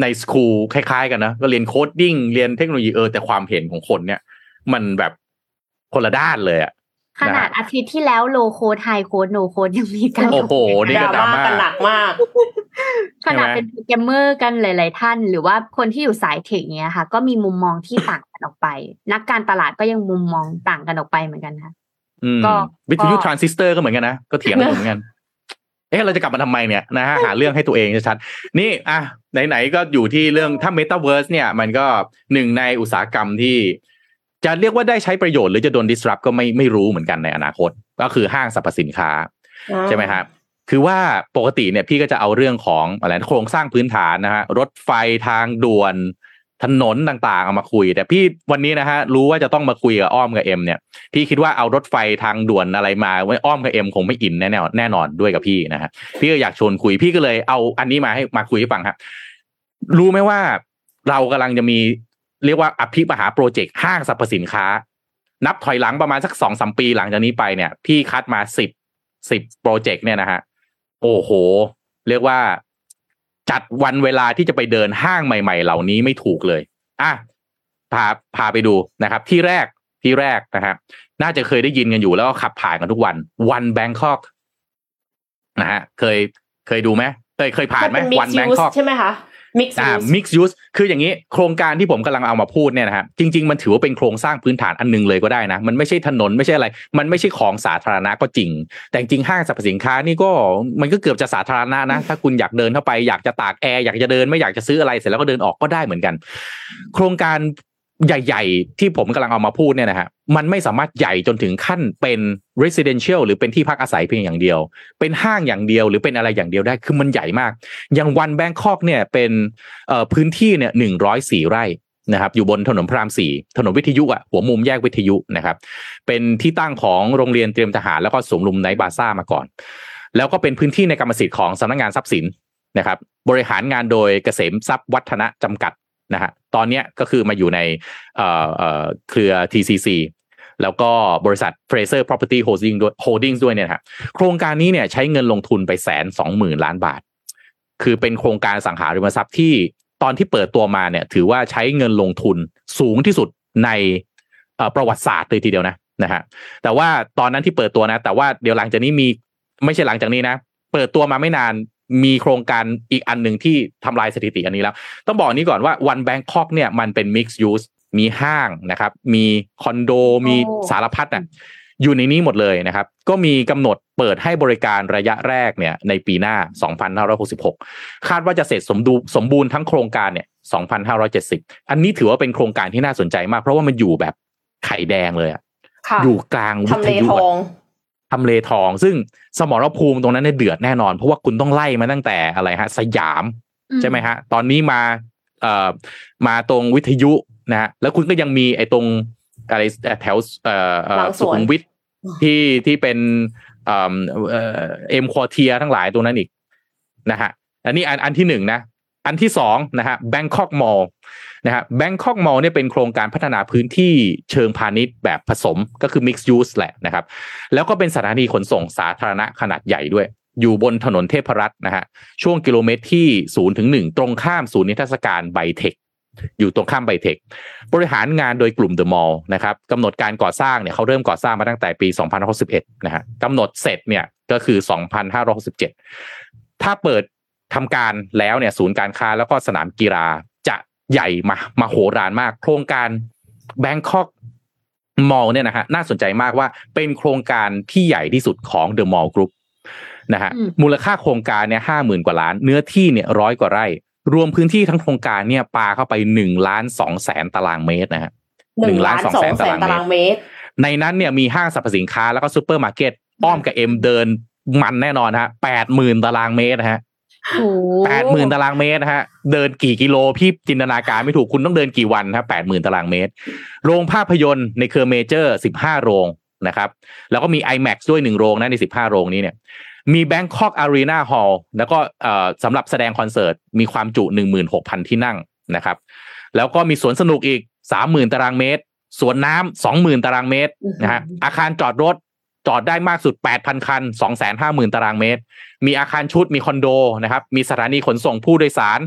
ใน school คล้ายๆ กันนะก็เรียน coding เรียนเทคโนโลยีเออแต่ความเห็นของคนเนี่ย มันแบบคนละด้านเลยอะขนาดอาทิตย์ที่แล้ว low code high code no code ยังมีการโอ้โหนี่ดก็ราดราม่าม่ากันหนักมาก ขนาดเป็นโปรแกรมเมอร์กันหลาย ๆ ท่าน หรือว่าคนที่อยู่สาย tech เนี้ยค่ะ ก็มีมุมมองที่ต่างกันออกไป นักการตลาดก็ยังมุมมองต่างกันออกไปเหมือนกันค่ะอืมก็วิทยุก็ทรานซิสเตอร์ก็เหมือนกันนะ ก็เถียงกันเหมือนกัน เอ๊ะเราจะกลับมาทำไมเนี่ยนะฮะหาเรื่องให้ตัวเองชัดๆนี่อะไหนๆก็อยู่ที่เรื่องถ้า Metaverse เนี่ย มันก็หนึ่งในอุตสาหกรรมที่จะเรียกว่าได้ใช้ประโยชน์หรือจะโดน disrupt ก็ไม่ไม่รู้เหมือนกันในอนาคต ก็คือห้างสรรพสินค้า ใช่ไหมครับคือว่าปกติเนี่ยพี่ก็จะเอาเรื่องของอะไรนะโครงสร้างพื้นฐานนะฮะรถไฟทางด่วน ถนนต่างๆเอามาคุย แต่พี่วันนี้นะฮะรู้ว่าจะต้องมาคุยกับอ้อมกับเอ็มเนี่ยพี่คิดว่าเอารถไฟทางด่วนอะไรมาไว้อ้อมกับเอ็มคงไม่อินแน่นอนแน่นอนด้วยกับพี่นะฮะพี่ก็อยากชวนคุยพี่ก็เลยเอาอันนี้มาให้มาคุยให้ฟังครับรู้ไหมว่าเรากำลังจะมีเรียกว่าอภิมหาโปรเจกต์ห้างสรรพสินค้า นับถอยหลังประมาณสักสองสามปีหลังจากนี้ไปเนี่ย พี่คัดมาสิบสิบโปรเจกต์เนี่ยนะฮะโอ้โห เรียกว่า จัดวันเวลาที่จะไปเดินห้างใหม่ ๆ เหล่านี้ไม่ถูกเลยอะพาพาไปดูนะครับ ที่แรกที่แรกนะครับน่าจะเคยได้ยินกันอยู่แล้วก็ขับผ่านกันทุกวัน วันแบงคอกนะฮะเคยเคยดูไหมเคยเคยผ่านไหมมันเป็นวัน mixed แบง use คอกใช่ไหมคะ mix อ่า use mix use คืออย่างนี้โครงการที่ผมกำลังเอามาพูดเนี่ยนะครับจริง ๆ มันถือว่าเป็นโครงสร้างพื้นฐานอันหนึงเลยก็ได้นะ มันไม่ใช่ถนนไม่ใช่อะไร มันไม่ใช่ของสาธารณะก็จริง แต่จริงๆห้างสรรพสินค้านี่ก็มันก็เกือบจะสาธารณะนะ ถ้าคุณอยากเดินเข้าไปอยากจะตากแอร์อยากจะเดินไม่อยากจะซื้ออะไรเสร็จแล้วก็เดินออกก็ได้เหมือนกัน โครงการ ใหญ่ ๆ ที่ผมกำลังเอามาพูดเนี่ยนะฮะมันไม่สามารถใหญ่จนถึงขั้นเป็น residential หรือเป็นที่พักอาศัยเพียงอย่างเดียว เป็นห้างอย่างเดียวหรือเป็นอะไรอย่างเดียวได้คือมันใหญ่มาก อย่างวันแบงคอกเนี่ยเป็นพื้นที่เนี่ยหนึ่งร้อยสี่ไร่นะครับอยู่บนถนนพระรามสี่ถนนวิทยุอะหัวมุมแยกวิทยุนะครับ เป็นที่ตั้งของโรงเรียนเตรียมทหารแล้วก็สมรุมไนบาซ่ามาก่อน แล้วก็เป็นพื้นที่ในกรรมสิทธิ์ของสำนักงานทรัพย์สินนะครับ บริหารงานโดยเกษมทรัพย์วัฒนะจำกัดนะฮะ ตอนเนี้ยก็คือมาอยู่ในเอ่อเอ่อเครือ TCC แล้วก็บริษัท Fraser Property Holding ด้วย Holdings ด้วยเนี่ยนะฮะโครงการนี้เนี่ยใช้เงินลงทุนไปแสนสองหมื่นล้านบาท คือเป็นโครงการสังหาริมทรัพย์ที่ตอนที่เปิดตัวมาเนี่ย ถือว่าใช้เงินลงทุนสูงที่สุดในประวัติศาสตร์เลยทีเดียวนะนะฮะแต่ว่าตอนนั้นที่เปิดตัวนะ แต่ว่าเดี๋ยวหลังจากนี้มีไม่ใช่หลังจากนี้นะ เปิดตัวมาไม่นาน มีโครงการอีกอันหนึ่งที่ทำลายสถิติอันนี้แล้ว ต้องบอกนี้ก่อนว่าวันแบงคอกเนี่ยมันเป็น mixed use มีห้างนะครับ มีคอนโดมีสารพัดน่ะอยู่ในนี้หมดเลยนะครับ ก็มีกำหนดเปิดให้บริการระยะแรกเนี่ยในปีหน้า 2566 คาดว่าจะเสร็จสมดูสมบูรณ์ทั้งโครงการเนี่ย 2570 อันนี้ถือว่าเป็นโครงการที่น่าสนใจมาก เพราะว่ามันอยู่แบบไข่แดงเลยอะค่ะอยู่กลางวิทยุทำทเลยุ ทองอะทำเลทอง ซึ่งสมรภูมิตรงนั้นเนี่ยเดือดแน่นอน เพราะว่าคุณต้องไล่มาตั้งแต่อะไรฮะ สยามใช่ไหมฮะ ตอนนี้มาเอ่อมาตรงวิทยุนะฮะแล้วคุณก็ยังมีไอ้ตรงอะไรแถวเอ่อเอ่อหลังสวนสุขุมวิทที่ที่เป็นเอ่อเอ่อเอ็มควอเทียทั้งหลายตรงนั้นอีกนะฮะอันนี้อันอันที่หนึ่งนะ อันที่สองนะฮะ Bangkok Mall นะฮะแบงคอกมอลเนี่ยเป็นโครงการพัฒนาพื้นที่เชิงพาณิชย์แบบผสมก็คือ mixed use แหละนะครับ แล้วก็เป็นสถานีขนส่งสาธารณะขนาดใหญ่ด้วย อยู่บนถนนเทพรัตน์นะฮะช่วงกิโลเมตรที่ศูนย์ถึงหนึ่งตรงข้ามศูนย์นิทรรศการไบเทคอยู่ตรงข้ามไบเทค บริหารงานโดยกลุ่มเดอะมอลล์นะครับกำหนดการก่อสร้างเนี่ยเขาเริ่มก่อสร้างมาตั้งแต่ปี2561นะฮะกำหนดเสร็จเนี่ยก็คือ 2567 ถ้าเปิดทำการแล้วเนี่ยศูนย์การค้าแล้วก็สนามกีฬา ใหญ่มามาโหรานมาก โครงการ Bangkok Mall เนี่ยนะฮะน่าสนใจมากว่าเป็นโครงการที่ใหญ่ที่สุดของ The Mall Group นะฮะอืมมูลค่าโครงการเนี่ยห้าหมื่นกว่าล้าน เนื้อที่เนี่ยร้อยกว่าไร่ รวมพื้นที่ทั้งโครงการเนี่ยปาเข้าไปหนึ่งล้านสองแสนตารางเมตรนะฮะหนึ่งล้าน1,200,000สองแสนตารางเมตร ในนั้นเนี่ยมีห้างสรรพสินค้าแล้วก็ซูเปอร์มาร์เก็ตอ้อมกับเอ็มเดินมันแน่นอนฮะแปดหมื่นตารางเมตรนะฮะโอ้ แปดหมื่นตารางเมตรนะฮะ เดินกี่กิโลพี่จินตนาการไม่ถูกคุณต้องเดินกี่วันครับแปดหมื่นตารางเมตร โรงภาพยนตร์ในเครือเมเจอร์สิบห้าโรงนะครับ แล้วก็มี IMAX ด้วยหนึ่งโรงนะในสิบห้าโรงนี้เนี่ย มี Bangkok Arena Hall แล้วก็เอ่อสำหรับแสดงคอนเสิร์ต มีความจุหนึ่งหมื่นหกพันที่นั่งนะครับ แล้วก็มีสวนสนุกอีกสามหมื่นตารางเมตร สวนน้ำสองหมื่นตารางเมตรนะฮะอือหืออาคารจอดรถ จอดได้มากสุดแปดพันคันสองแสนห้าหมื่นตารางเมตร มีอาคารชุด มีคอนโดนะครับ มีสถานีขนส่งผู้โดยสาร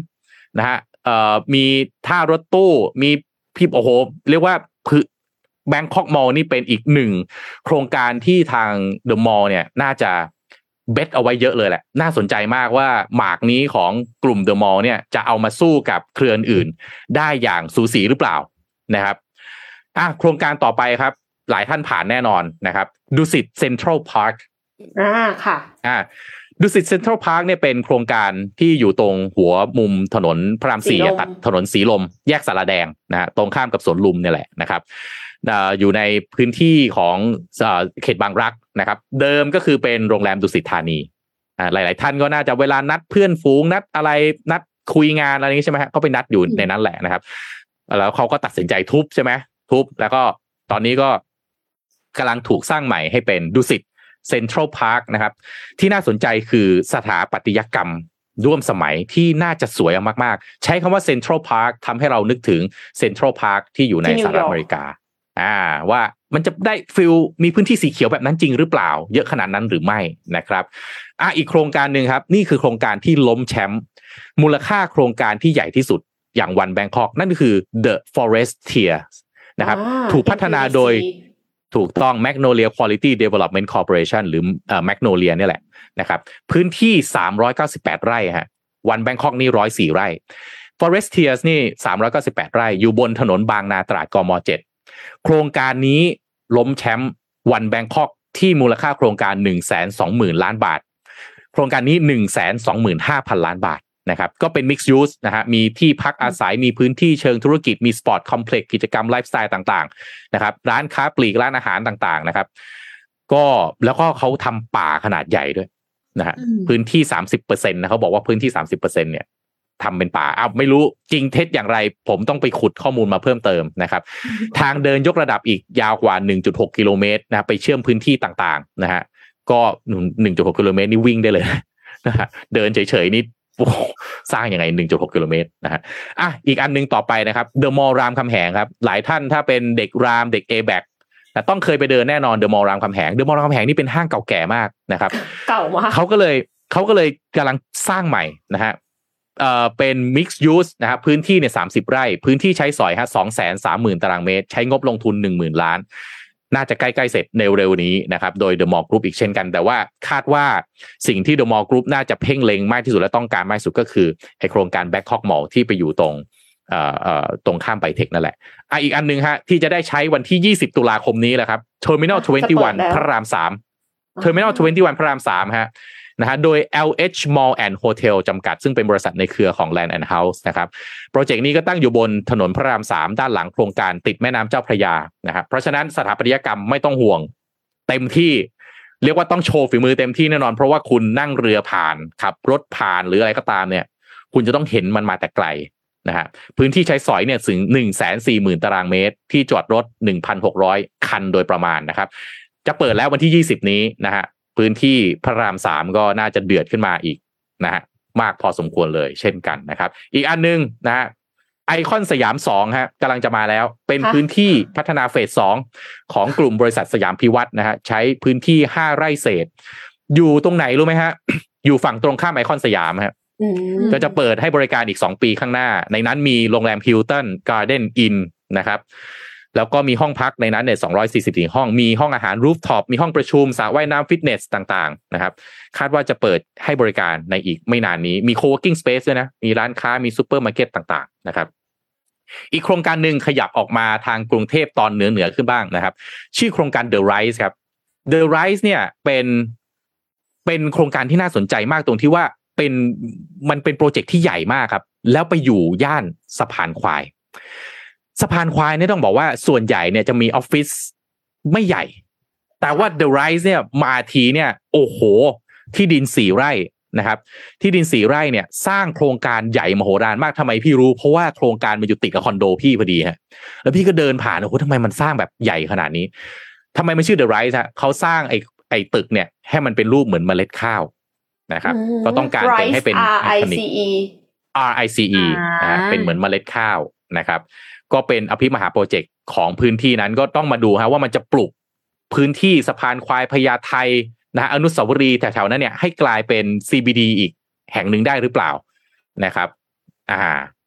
นะฮะเอ่อมีท่ารถตู้ มีพี่โอ้โห เรียกว่าแบงคอกมอลนี่เป็นอีกหนึ่งโครงการที่ทางเดอะมอลเนี่ยน่าจะเบสเอาไว้เยอะเลยแหละ น่าสนใจมากว่าหมากนี้ของกลุ่มเดอะมอลเนี่ยจะเอามาสู้กับเครืออื่น ได้อย่างสูสีหรือเปล่านะครับอะโครงการต่อไปครับ หลายท่านผ่านแน่นอนนะครับ Dusit Central Park อ่าค่ะอ่า Dusit Central Park เนี่ยเป็นโครงการที่อยู่ตรงหัวมุมถนนพระรามสี่สีลมตัดถนนสีลม แยกศาลาแดงนะฮะตรงข้ามกับสวนลุมเนี่ยแหละนะครับอ่าอยู่ในพื้นที่ของอ่าเขตบางรักนะครับ เดิมก็คือเป็นโรงแรมดุสิตธานีอ่าหลาย ๆ ท่านก็น่าจะเวลานัดเพื่อนฝูงนัดอะไรนัดคุยงานอะไรอย่างนี้ใช่ไหมฮะก็ไปนัดอยู่ในนั้นแหละนะครับ แล้วเขาก็ตัดสินใจทุบใช่ไหมทุบแล้วก็ตอนนี้ก็ กำลังถูกสร้างใหม่ให้เป็น Dusit Central Park นะครับ ที่น่าสนใจคือสถาปัตยกรรมร่วมสมัยที่น่าจะสวยมากๆ ใช้คำว่า Central Park ทำให้เรานึกถึง Central Park ที่อยู่ในที่นิวยสหรัฐอเมริกา อ่าว่ามันจะได้ feel มีพื้นที่สีเขียวแบบนั้นจริงหรือเปล่า เยอะขนาดนั้นหรือไม่นะครับอะอีกโครงการหนึ่งครับ นี่คือโครงการที่ล้มแชมป์มูลค่าโครงการที่ใหญ่ที่สุดอย่างวันแบงคอกนั่นก็คือ The Forestier นะครับอ่าถูกพัฒนาโดย MPDC ถูกต้อง Magnolia Quality Development Corporation หรือ Magnolia เนี่ยแหละนะครับ พื้นที่ 398 ไร่ฮะวันแบงคอกนี่104ไร่ Forestiers นี่ 398 ไร่ อยู่บนถนนบางนาตราดกม 7 โครงการนี้ล้มแชมป์ One Bangkok ที่มูลค่าโครงการ 120,000 ล้านบาท โครงการนี้ 125,000 ล้านบาท นะครับก็เป็น mixed use นะฮะมีที่พักอาศัยมีพื้นที่เชิงธุรกิจมี sport complex กิจกรรมไลฟ์สไตล์ต่างๆนะครับร้านค้าปลีกร้านอาหารต่างๆนะครับ ก็แล้วก็เขาทำป่าขนาดใหญ่ด้วยนะฮะอืมพื้นที่30%นะเขาบอกว่าพื้นที่30%เนี่ยทำเป็นป่าอ้าวไม่รู้จริงเท็จอย่างไร ผมต้องไปขุดข้อมูลมาเพิ่มเติมนะครับ ทางเดินยกระดับอีกยาวกว่า 1.6 กิโลเมตรนะไปเชื่อมพื้นที่ต่างๆนะฮะก็ 1.6 กิโลเมตรนี่วิ่งได้เลยนะฮะเดินเฉยๆนี่โอ้โห สร้างยังไง1.6กิโลเมตรนะฮะอะอีกอันหนึงต่อไปนะครับเดอะมอลล์รามคำแหงครับ หลายท่านถ้าเป็นเด็กรามเด็ก a b a c แต่ต้องเคยไปเดินแน่นอนเดอะมอลล์รามคำแหงเดอะมอลล์รามคำแหงนี่เป็นห้างเก่าแก่มากนะครับ เก่ามากเขาก็เลยเขาก็เลยกำลังสร้างใหม่นะฮะเอ่อเป็น mixed use นะครับพื้นที่เนี่ยสาไร่ พื้นที่ใช้สอยฮะสองแสนสามหมื่นตารางเมตร ใช้งบลงทุนหนึ่งหมื่นล้าน น่าจะใกล้ๆเสร็จในเร็วนี้นะครับโดย The Mall Group อีกเช่นกัน แต่ว่าคาดว่าสิ่งที่ The Mall Group น่าจะเพ่งเล็งมากที่สุดและต้องการมากที่สุดก็คือไอโครงการ Bangkok Mall ที่ไปอยู่ตรงเอ่อเอ่อตรงข้ามไปเทคนั่นแหละอะอีกอันหนึงฮะที่จะได้ใช้วันที่ 20 ตุลาคมนี้แหละครับ Terminal จะเปิดแล้ว21 พระรามสาม Terminal 21 พระรามสามฮะ นะฮะโดย LH Mall and Hotel จำกัด ซึ่งเป็นบริษัทในเครือของ Land and House นะครับโปรเจกต์นี้ก็ตั้งอยู่บนถนนพระรามสามด้านหลังโครงการติดแม่น้ำเจ้าพระยานะครับเพราะฉะนั้นสถาปัตยกรรมไม่ต้องห่วงเต็มที่เรียกว่าต้องโชว์ฝีมือเต็มที่แน่นอน เพราะว่าคุณนั่งเรือผ่านขับรถผ่านหรืออะไรก็ตามเนี่ย คุณจะต้องเห็นมันมาแต่ไกลนะฮะพื้นที่ใช้สอยเนี่ยถึงหนึ่งแสนสี่หมื่นตารางเมตร ที่จอดรถหนึ่งพันหกร้อยคันโดยประมาณนะครับ จะเปิดแล้ววันที่ยี่สิบนี้นะฮะ พื้นที่พระรามสามก็น่าจะเดือดขึ้นมาอีกนะฮะมากพอสมควรเลยเช่นกันนะครับ อีกอันหนึงนะฮะไอคอนสยามสองฮะกำลังจะมาแล้ว เป็นค่ะพื้นที่พัฒนาเฟสสองของกลุ่มบริษัทสยามพิวัตรนะฮะใช้พื้นที่ห้าไร่เศษ อยู่ตรงไหนรู้ไหมฮะ อยู่ฝั่งตรงข้ามไอคอนสยามฮะอืมก็จะเปิดให้บริการอีก2ปีข้างหน้า ในนั้นมีโรงแรม Hilton Garden Innนะครับ แล้วก็มีห้องพักในนั้นเนี่ย244 ห้อง มีห้องอาหาร rooftop มีห้องประชุม สระว่ายน้ำฟิตเนสต่างๆ นะครับ คาดว่าจะเปิดให้บริการในอีกไม่นานนี้ มี co-working space ด้วยนะ มีร้านค้า มีซูเปอร์มาร์เก็ตต่างๆ นะครับ อีกโครงการหนึ่งขยับออกมาทางกรุงเทพตอนเหนือเหนือขึ้นบ้างนะครับ ชื่อโครงการ The Rise ครับ The Rise เนี่ยเป็นเป็นโครงการที่น่าสนใจมากตรงที่ว่าเป็นมันเป็นโปรเจกต์ที่ใหญ่มากครับ แล้วไปอยู่ย่านสะพานควาย สะพานควายเนี่ยต้องบอกว่าส่วนใหญ่เนี่ยจะมีออฟฟิศไม่ใหญ่ แต่ว่า The Rise เนี่ยมาทีเนี่ย โอ้โห ที่ดินสี่ไร่นะครับ ที่ดินสี่ไร่เนี่ย สร้างโครงการใหญ่มโหฬารมากทำไมพี่รู้ เพราะว่าโครงการมันอยู่ติดกับคอนโดพี่พอดีฮะแล้วพี่ก็เดินผ่านโอ้โหทำไมมันสร้างแบบใหญ่ขนาดนี้ทำไมมันชื่อ The Rise ฮะเขาสร้างไอ้ไอ้ตึกเนี่ย ให้มันเป็นรูปเหมือนเมล็ดข้าวนะครับ ก็ต้องการเป็นให้เป็น R I iconic C E RICE อ่านนะฮะเป็นเหมือนเมล็ดข้าวนะครับ ก็เป็นอภิมหาโปรเจกต์ของพื้นที่นั้นก็ต้องมาดูฮะว่ามันจะปลุกพื้นที่สะพานควายพญาไทนะฮะอนุสาวรีย์แถวๆนั้นเนี่ยให้กลายเป็น CBD อีกแห่งหนึ่งได้หรือเปล่านะครับอ่า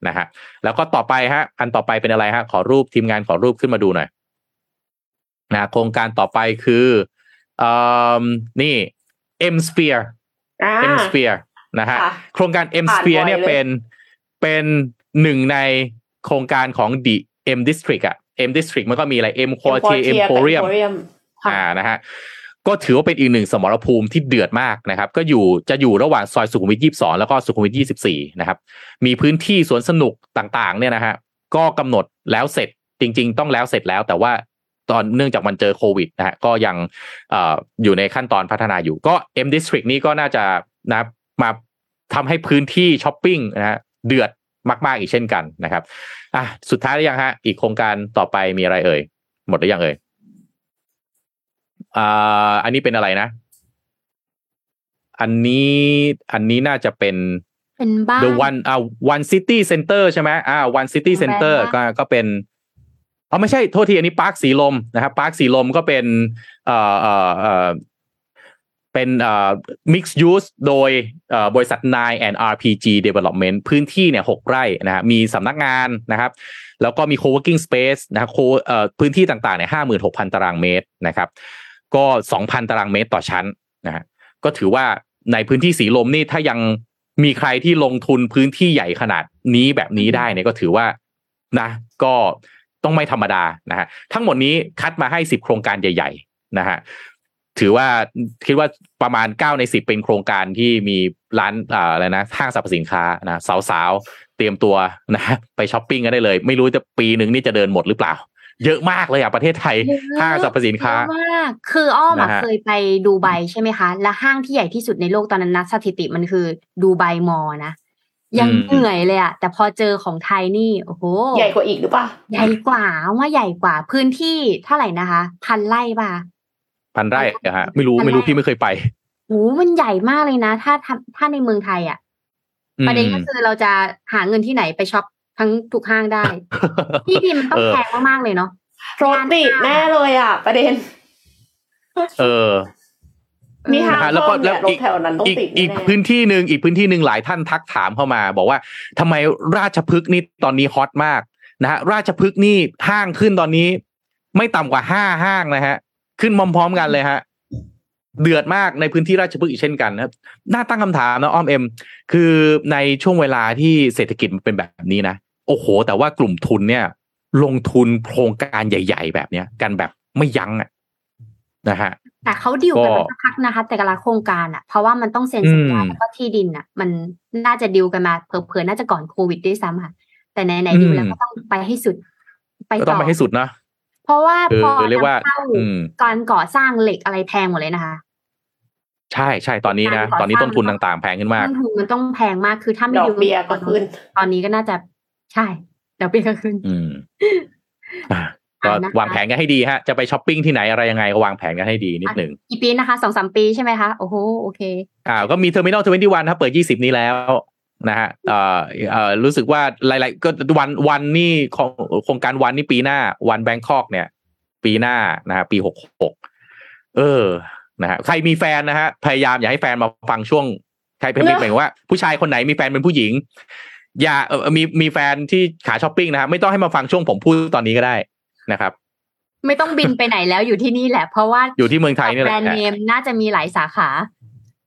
นะฮะแล้วก็ต่อไปฮะอันต่อไปเป็นอะไรฮะขอรูปทีมงานขอรูปขึ้นมาดูหน่อยนะโครงการต่อไปคือเอ่อนี่ M Sphere อ่า M Sphere นะฮะค่ะโครงการ M ผ่าน Sphere บ่อยเนี่ยเลยเป็นเป็นหนึ่งใน โครงการของ The M District อะ M District มันก็มีอะไร M Quartier Quartier กับ Emporium Emporium ค่ะอ่านะฮะก็ถือว่าเป็นอีกหนึ่งสมรภูมิที่เดือดมากนะครับ ก็อยู่จะอยู่ระหว่างซอยสุขุมวิท22แล้วก็สุขุมวิท24นะครับ มีพื้นที่สวนสนุกต่างๆ เนี่ยนะฮะก็กำหนดแล้วเสร็จจริง ๆ ต้องแล้วเสร็จแล้ว แต่ว่าตอนเนื่องจากมันเจอโควิดนะฮะก็ยังเอ่ออยู่ในขั้นตอนพัฒนาอยู่ ก็ M District นี้ก็น่าจะนะมาทำให้พื้นที่ช้อปปิ้งนะฮะเดือด มากๆอีกเช่นกันนะครับอะสุดท้ายแล้วยังฮะ อีกโครงการต่อไปมีอะไรเอ่ย หมดหรือยังเอ่ยอ่าอันนี้เป็นอะไรนะ อันนี้อันนี้น่าจะเป็นเป็นบ้าน the one อ่า one city center ใช่ไหมอ่า one city โรงแรม center ปะก็ก็เป็นอ๋อไม่ใช่โทษทีอันนี้ปาร์คสีลมนะครับปาร์คสีลมก็เป็นเอ่อเอ่อ เป็นเอ่อ mixed use โดยเอ่อบริษัท Nine and RPG Development พื้นที่เนี่ยหกไร่นะฮะมีสำนักงานนะครับ แล้วก็มี co-working space นะครับโคเอ่อพื้นที่ต่างๆเนี่ยห้าหมื่นหกพันตารางเมตรนะครับ ก็สองพันตารางเมตรต่อชั้นนะฮะก็ถือว่าในพื้นที่สีลมนี่ถ้ายังมีใครที่ลงทุนพื้นที่ใหญ่ขนาดนี้แบบนี้ได้เนี่ยก็ถือว่านะก็ต้องไม่ธรรมดานะฮะทั้งหมดนี้คัดมาให้สิบโครงการใหญ่ ๆนะฮะ ถือว่าคิดว่าประมาณเก้าในสิบเป็นโครงการที่มีร้านอ่าอะไรนะห้างสรรพสินค้านะสาวๆ เตรียมตัวนะฮะไปช้อปปิ้งกันได้เลย ไม่รู้จะปีหนึ่งนี่จะเดินหมดหรือเปล่า เยอะมากเลยอะประเทศไทยเยอะห้างสรรพสินค้าเยอะมากคืออ้อมอะนะฮะเคยไปดูไบใช่ไหมคะ และห้างที่ใหญ่ที่สุดในโลกตอนนั้นนัดสถิติมันคือดูไบมอลล์นะยังอืมเหนื่อยเลยอะแต่พอเจอของไทยนี่โอ้โหใหญ่กว่าอีกหรือเปล่าใหญ่กว่าว่าใหญ่กว่าพื้นที่เท่าไหร่นะคะ พันไร่ป่ะ พันไร่อะฮะ ไม่รู้พันไร่ไม่รู้พี่ไม่เคยไปโอ้มันใหญ่มากเลยนะ ถ้าถ้าถ้าในเมืองไทยอะประเด็นก็คือเราจะหาเงินที่ไหนไปช็อปทั้งทุกห้างได้ ที่ดินมันต้อเองอแพงมากๆเลยเนาะรถติดแน่เลยอะ ประเด็น เออมีห้างนะฮะแล้วก็เพิ่มเนี่ยแล้วรอีถกแถวนั้นต้องอีกติดอีกแน่พื้นที่หนึ่งอีกพื้นที่หนึ่งหลายท่านทักถามเข้ามา บอกว่าทำไมราชพฤกษ์นี่ตอนนี้ฮอตมากนะฮะราชพฤกษ์นี่ห้างขึ้นตอนนี้ ไม่ต่ำกว่าห้าห้างนะฮะ ขึ้นพร้อมๆกันเลยฮะ เดือดมากในพื้นที่ราชพฤกษ์อีกเช่นกันนะครับน่าตั้งคำถามนะอ้อมเอ็ม คือในช่วงเวลาที่เศรษฐกิจมันเป็นแบบนี้นะโอ้โห แต่ว่ากลุ่มทุนเนี่ย ลงทุนโครงการใหญ่ ๆ แบบเนี้ย กันแบบไม่ยั้งอะนะฮะแต่เขาดิวกันก็มาสักพักนะคะ แต่ละโครงการอะ เพราะว่ามันต้องเซ็นสัญญาอืมแล้วก็ที่ดินอะ มันน่าจะดิวกันมาเผื่อๆน่าจะก่อนโควิดด้วยซ้ำค่ะ แต่ไหนอืมๆดิวแล้วก็ต้องไปให้สุด ไปก็ต้องไปให้สุดนะ เพราะว่าคือพอเรียกว่านำเข้าอืมการก่อสร้างเหล็กอะไรแพงหมดเลยนะคะ ใช่ใช่ตอนนี้นะการก่อตอนนี้สร้างต้นทุนต่างๆแพงขึ้นมากต้นทุนมันต้องแพงมากคือถ้าไม่ดอกดิวเบี้ยก็ขึ้น ตอนนี้ก็น่าจะใช่เดี๋ยวปีกลางคืนอืมอะก็อะนะคะวางแผนกันให้ดีฮะ จะไปช้อปปิ้งที่ไหนอะไรยังไงก็วางแผนกันให้ดีนิดหนึ่งกี่ปีนะคะสองสามปีใช่ไหมคะ โอ้โห โอเคอ่าก็มีเทอร์มินอลทเวนตี้วันครับเปิดยี่สิบนี้แล้ว นะฮะเอ่อเอ่อรู้สึกว่าหลายๆก็วันวันนี่ของโครงการวันนี่ปีหน้า วันแบงคอกเนี่ย ปีหน้านะฮะปีหกหกเออนะฮะใครมีแฟนนะฮะพยายามอย่าให้แฟนมาฟังช่วงใครเป็นหมายถึงว่า ผู้ชายคนไหนมีแฟนเป็นผู้หญิง อย่าเออมีมีแฟนที่ขาช้อปปิ้งนะฮะไม่ต้องให้มาฟังช่วงผมพูดตอนนี้ก็ได้นะครับ ไม่ต้องบินไปไหนแล้วอยู่ที่นี่แหละ เพราะว่าอยู่ที่เมืองไทยนี่แหแบรละนด์เนมน่าจะมีหลายสาขา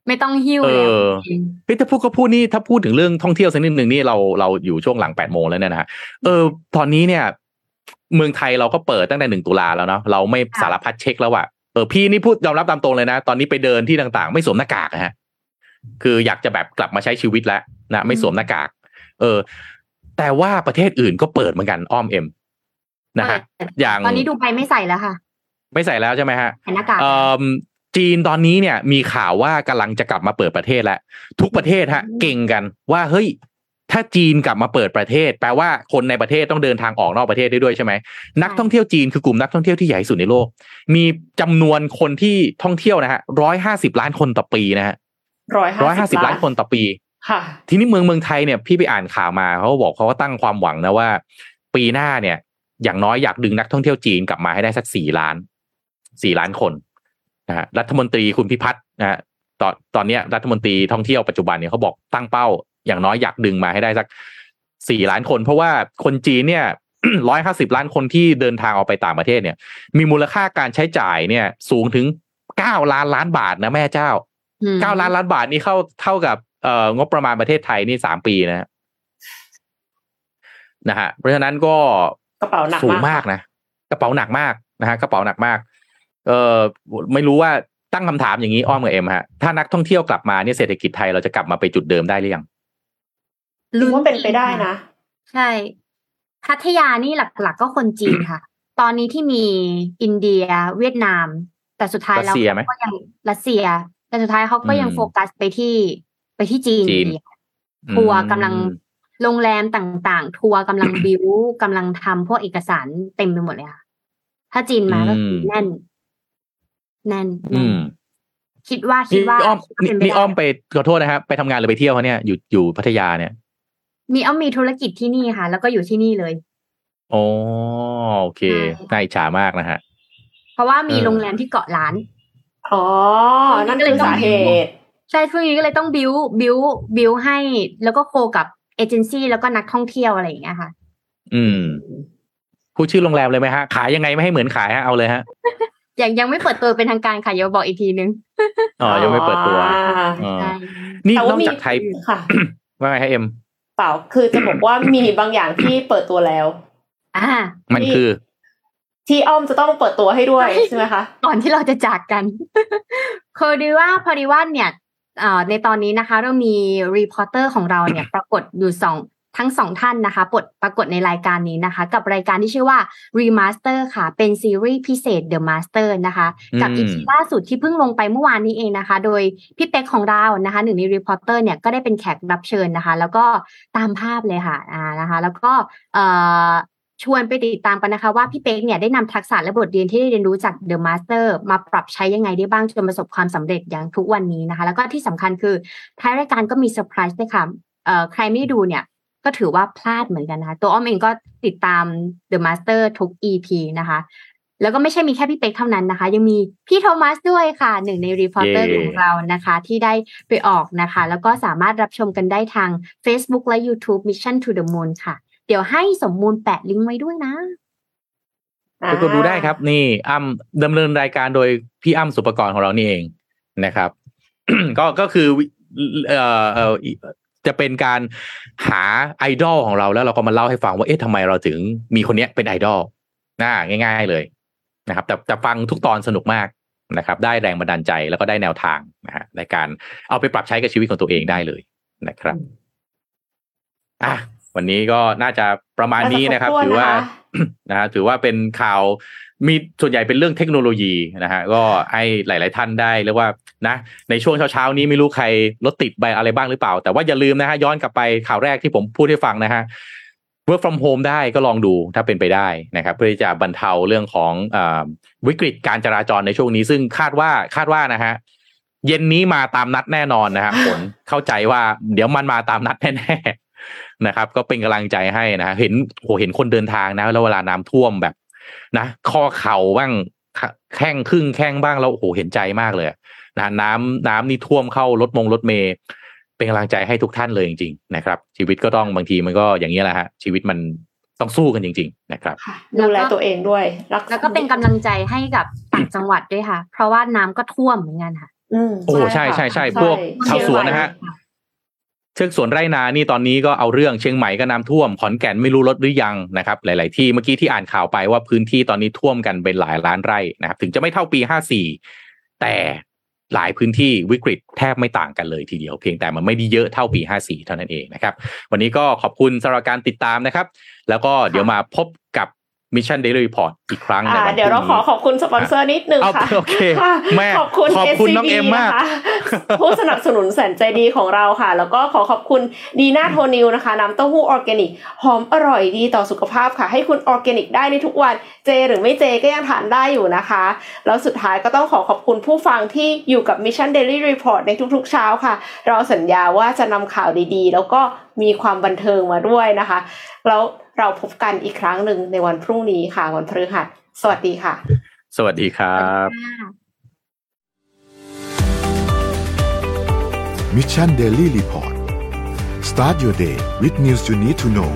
ไม่ต้องหิ้วเอแล้วอจริงเฮ้ยถ้าพูดก็พูดนี่ถ้าพูดถึงเรื่องท่องเที่ยวสักนิดหนึ่งนี่เราเราอยู่ช่วงหลังแปดโมงแล้วเนี่ยนะฮะเออ ตอนนี้เนี่ย เมืองไทยเราก็เปิดตั้งแต่หนึ่งตุลาแล้วเนาะเราไม่สารพัดเช็คแล้วอะเออพี่นี่พูดยอมรับตามตรงเลยนะ ตอนนี้ไปเดินที่ต่างๆ ไม่สวมหน้ากากนะฮะ คืออยากจะแบบกลับมาใช้ชีวิตแล้วนะไม่สวมหน้ากาก เออ แต่ว่าประเทศอื่นก็เปิดเหมือนกันอ้อมเอ็มนะฮะอย่างตอนนี้ดูไปไม่ใส่แล้วค่ะ ไม่ใส่แล้วใช่ไหมฮะใส่หน้ากากเอ่อ จีนตอนนี้เนี่ยมีข่าวว่ากำลังจะกลับมาเปิดประเทศแล้วทุกประเทศฮะ เก่งกันว่าเฮ้ยถ้าจีนกลับมาเปิดประเทศ แปลว่าคนในประเทศต้องเดินทางออกนอกประเทศได้ด้วยใช่ไหมนักท่องเที่ยวจีนคือกลุ่มนักท่องเที่ยวที่ใหญ่ที่สุดในโลก มีจำนวนคนที่ท่องเที่ยวนะฮะร้อยห้าสิบล้านคนต่อปีนะฮะร้อยร้อยห้าสิบล้านคนต่อปีค่ะ ทีนี้เมืองเมืองไทยเนี่ยพี่ไปอ่านข่าวมาเขาก็บอกเขาก็ตั้งความหวังนะว่า ปีหน้าเนี่ย อย่างน้อยอยากดึงนักท่องเที่ยวจีนกลับมาให้ได้สักสี่ล้านสี่ล้านคน นะฮะรัฐมนตรีคุณพิพัฒน์นะฮะตอนตอนเนี้ยรัฐมนตรีท่องเที่ยวปัจจุบันเนี่ยเขาบอกตั้งเป้า อย่างน้อยอยากดึงมาให้ได้สักสี่ล้านคน เพราะว่าคนจีนเนี่ยร้อยห้าสิบล้านคนที่เดินทางออกไปต่างประเทศเนี่ย มีมูลค่าการใช้จ่ายเนี่ย สูงถึงเก้าล้านล้านบาทนะแม่เจ้าอืมเก้าล้านล้านบาทนี่เข้าเท่ากับเอ่องบประมาณประเทศไทยนี่สามปีนะฮะนะฮะเพราะฉะนั้นก็กระเป๋าหนักสูงมากมากนะกระเป๋าหนักมากนะฮะกระเป๋าหนักมาก เออไม่รู้ว่าตั้งคำถามอย่างนี้อ้อมกับเอ็มฮะถ้านักท่องเที่ยวกลับมาเนี่ยเศรษฐกิจไทยเราจะกลับมาไปจุดเดิมได้หรือยังหรือว่าเป็นไปได้นะ ใช่ พัทยานี่หลัก ๆ ก็คนจีนค่ะ ตอนนี้ที่มีอินเดียเวียดนาม แต่สุดท้ายแล้วรัสเซียไหมก็ยังรัสเซีย แต่สุดท้ายเขาก็ยังอืมโฟกัสไปที่ไปที่จีนจีนอยู่ดีทัวร์กำลังอืมโรงแรมต่างๆ ทัวร์กำลังบิวกำลังทำพวกเอกสารเต็มไปหมดเลยค่ะ ถ้าจีนมาก็คือแน่น แน่นอืแน่นมคิดว่าคินี่ดว่าอ้อมนี่เป็นไปนี่ได้อ้อมไปขอโทษนะครับ ไปทำงานหรือไปเที่ยวเขาเนี่ยอยู่อยู่พัทยาเนี่ย มีอ้อมมีธุรกิจที่นี่ค่ะ แล้วก็อยู่ที่นี่เลยอ๋อโอเคใช่น่าอิจฉามากนะฮะ เพราะว่ามีเออโรงแรมที่เกาะล้านอ๋อ นั่นคือสาเหตุ ใช่ช่วงนี้ก็เลยต้องบิวบิวบิวให้ แล้วก็โคกับเอเจนซี่แล้วก็นักท่องเที่ยวอะไรอย่างเงี้ยค่ะ อืม พูดชื่อโรงแรมเลยไหมฮะ ขายยังไงไม่ให้เหมือนขายฮะ เอาเลยฮะ ยังยังไม่เปิดตัวเป็นทางการค่ะเดี๋ยวบอกอีกทีนึงอ๋อยังไม่เปิดตัวอ่าอ๋อใช่นี่แต่นว่าอกมีจากไทยค่ะว่าไงฮะเอ็มเปล่าคือจะบอกว่ามีบางอย่างที่เปิดตัวแล้ว อ่า มันคือ ที่อ้อมจะต้องเปิดตัวให้ด้วยใช่ไหมคะก่อนที่เราจะจากกันคือดีว่าพอดีว่าเนี่ยเอ่อในตอนนี้นะคะ เรามี reporter ของเราเนี่ย ปรากฏอยู่สอง ทั้งสองท่านนะคะปรดปรากฏในรายการนี้นะคะ กับรายการที่ชื่อว่า The Master ค่ะ เป็นซีรีส์พิเศษ The Master นะคะ กับอืม EP ล่าสุดที่เพิ่งลงไปเมื่อวานนี้เองนะคะ โดยพี่เป๊กของเรานะคะ หนึ่งใน reporter เนี่ยก็ได้เป็นแขกรับเชิญนะคะ แล้วก็ตามภาพเลยค่ะอ่านะคะ แล้วก็เอ่อชวนไปติดตามกันนะคะ ว่าพี่เป๊กเนี่ยได้นำทักษะและบทเรียนที่ได้เรียนรู้จาก The Master มาปรับใช้ยังไงได้บ้างจนประสบความสำเร็จอย่างทุกวันนี้นะคะ แล้วก็ที่สำคัญคือท้ายรายการก็มีเซอร์ไพรส์ด้วยค่ะเอ่อใครไม่ได้ดูเนี่ย ก็ถือว่าพลาดเหมือนกันนะคะตัวอ้อมเองก็ติดตาม The Master ทุก EP นะคะ แล้วก็ไม่ใช่มีแค่พี่เป๊กเท่านั้นนะคะ ยังมีพี่โทมัสด้วยค่ะ หนึ่งใน reporter เย้ของเรานะคะ ที่ได้ไปออกนะคะ แล้วก็สามารถรับชมกันได้ทาง Facebook และ YouTube Mission to the Moon ค่ะ เดี๋ยวให้สมมูลแปะลิงก์ไว้ด้วยนะไปกดดูได้ครับ นี่อ้ำดำเนินรายการโดยพี่อ้ำสุปกรณ์ของเรานี่เองนะครับ ก็ก็คือวิเอ่อเอ่อ จะเป็นการหาไอดอลของเราแล้วเราก็มาเล่าให้ฟังว่าเอ๊ะทำไมเราถึงมีคนเนี้ยเป็นไอดอลน่าง่าย ๆเลยนะครับ แต่แต่ฟังทุกตอนสนุกมากนะครับ ได้แรงบันดาลใจแล้วก็ได้แนวทางนะฮะในการเอาไปปรับใช้กับชีวิตของตัวเองได้เลยนะครับอะ วันนี้ก็น่าจะประมาณนี้นะครับน่าจะครบถ้วนถือว่านะคะนะฮะถือว่าเป็นข่าวมีส่วนใหญ่เป็นเรื่องเทคโนโลยีนะฮะก็ให้หลาย ๆ ท่านได้เรียกว่านะ ในช่วงเช้า ๆ นี้ไม่รู้ใครรถติดไปอะไรบ้างหรือเปล่า แต่ว่าอย่าลืมนะฮะย้อนกลับไปข่าวแรกที่ผมพูดให้ฟังนะฮะ work from home ได้ก็ลองดูถ้าเป็นไปได้นะครับ เพื่อที่จะบรรเทาเรื่องของอวิกฤตการจราจรในช่วงนี้ ซึ่งคาดว่าคาดว่านะฮะเย็นนี้มาตามนัดแน่นอนนะครับผลเข้าใจว่าเดี๋ยวมันมาตามนัดแน่ๆ นะครับ ก็เป็นกำลังใจให้นะเห็นโหเห็นคนเดินทางนะแล้วเวลาน้ำท่วมแบบ นะข้อเข่าบ้างแข้งครึ่งแข้งบ้างแล้วโอ้โหเห็นใจมากเลยนะน้ำน้ำนี่ท่วมเข้ารถมงรถเมย์เป็นกำลังใจให้ทุกท่านเลยจริงๆนะครับ ชีวิตก็ต้องบางทีมันก็อย่างนี้แหละฮะชีวิตมันต้องสู้กันจริง ๆ นะครับดูแลตัวเองด้วยแล้วก็เป็นกำลังใจให้กับต่างจังหวัดด้วยค่ะ เพราะว่าน้ำก็ท่วมเหมือนกันค่ะโอ้ใช่ใช่ใช่พวกชาวสวนนะฮะ เชิงสวนไร่นานี่ตอนนี้ก็เอาเรื่องเชียงใหม่ก็น้ำท่วม ขอนแก่นไม่รู้ลดหรือยังนะครับ หลาย ๆ ที่เมื่อกี้ที่อ่านข่าวไปว่าพื้นที่ตอนนี้ท่วมกันเป็นหลายล้านไร่นะครับ ถึงจะไม่เท่าปีห้าสี่แต่หลายพื้นที่วิกฤตแทบไม่ต่างกันเลยทีเดียวเพียงแต่มันไม่ได้เยอะเท่าปี 54 เท่านั้นเองนะครับ วันนี้ก็ขอบคุณสำหรับการติดตามนะครับ แล้วก็เดี๋ยวมาพบกับ Mission Daily Report อีกครั้งในวันเดี๋ยวเราขอขอบคุณสปอนเซอร์นิดนึงค่ะโอเคแม่ขอบคุณขอบคุณน้องเอ็มมากผู้สนับสนุนแสนใจดีของเราค่ะ แล้วก็ขอขอบคุณดีน่าโทนิวนะคะน้ำเต้าหู้ออร์แกนิกหอมอร่อยดีต่อสุขภาพค่ะ ให้คุณออร์แกนิกได้ในทุกวันเจ หรือไม่เจก็ยังทานได้อยู่นะคะ แล้วสุดท้ายก็ต้องขอขอบคุณผู้ฟังที่อยู่กับ Mission Daily Report ในทุกๆเช้าค่ะ เราสัญญาว่าจะนำข่าวดีๆ แล้วก็มีความบันเทิงมาด้วยนะคะแล้ว เราพบกันอีกครั้งหนึ่งในวันพรุ่งนี้ค่ะ วันพฤหัสสวัสดีค่ะ สวัสดีครับมิชชันเดลี่รีพอร์ต start your day with news you need to know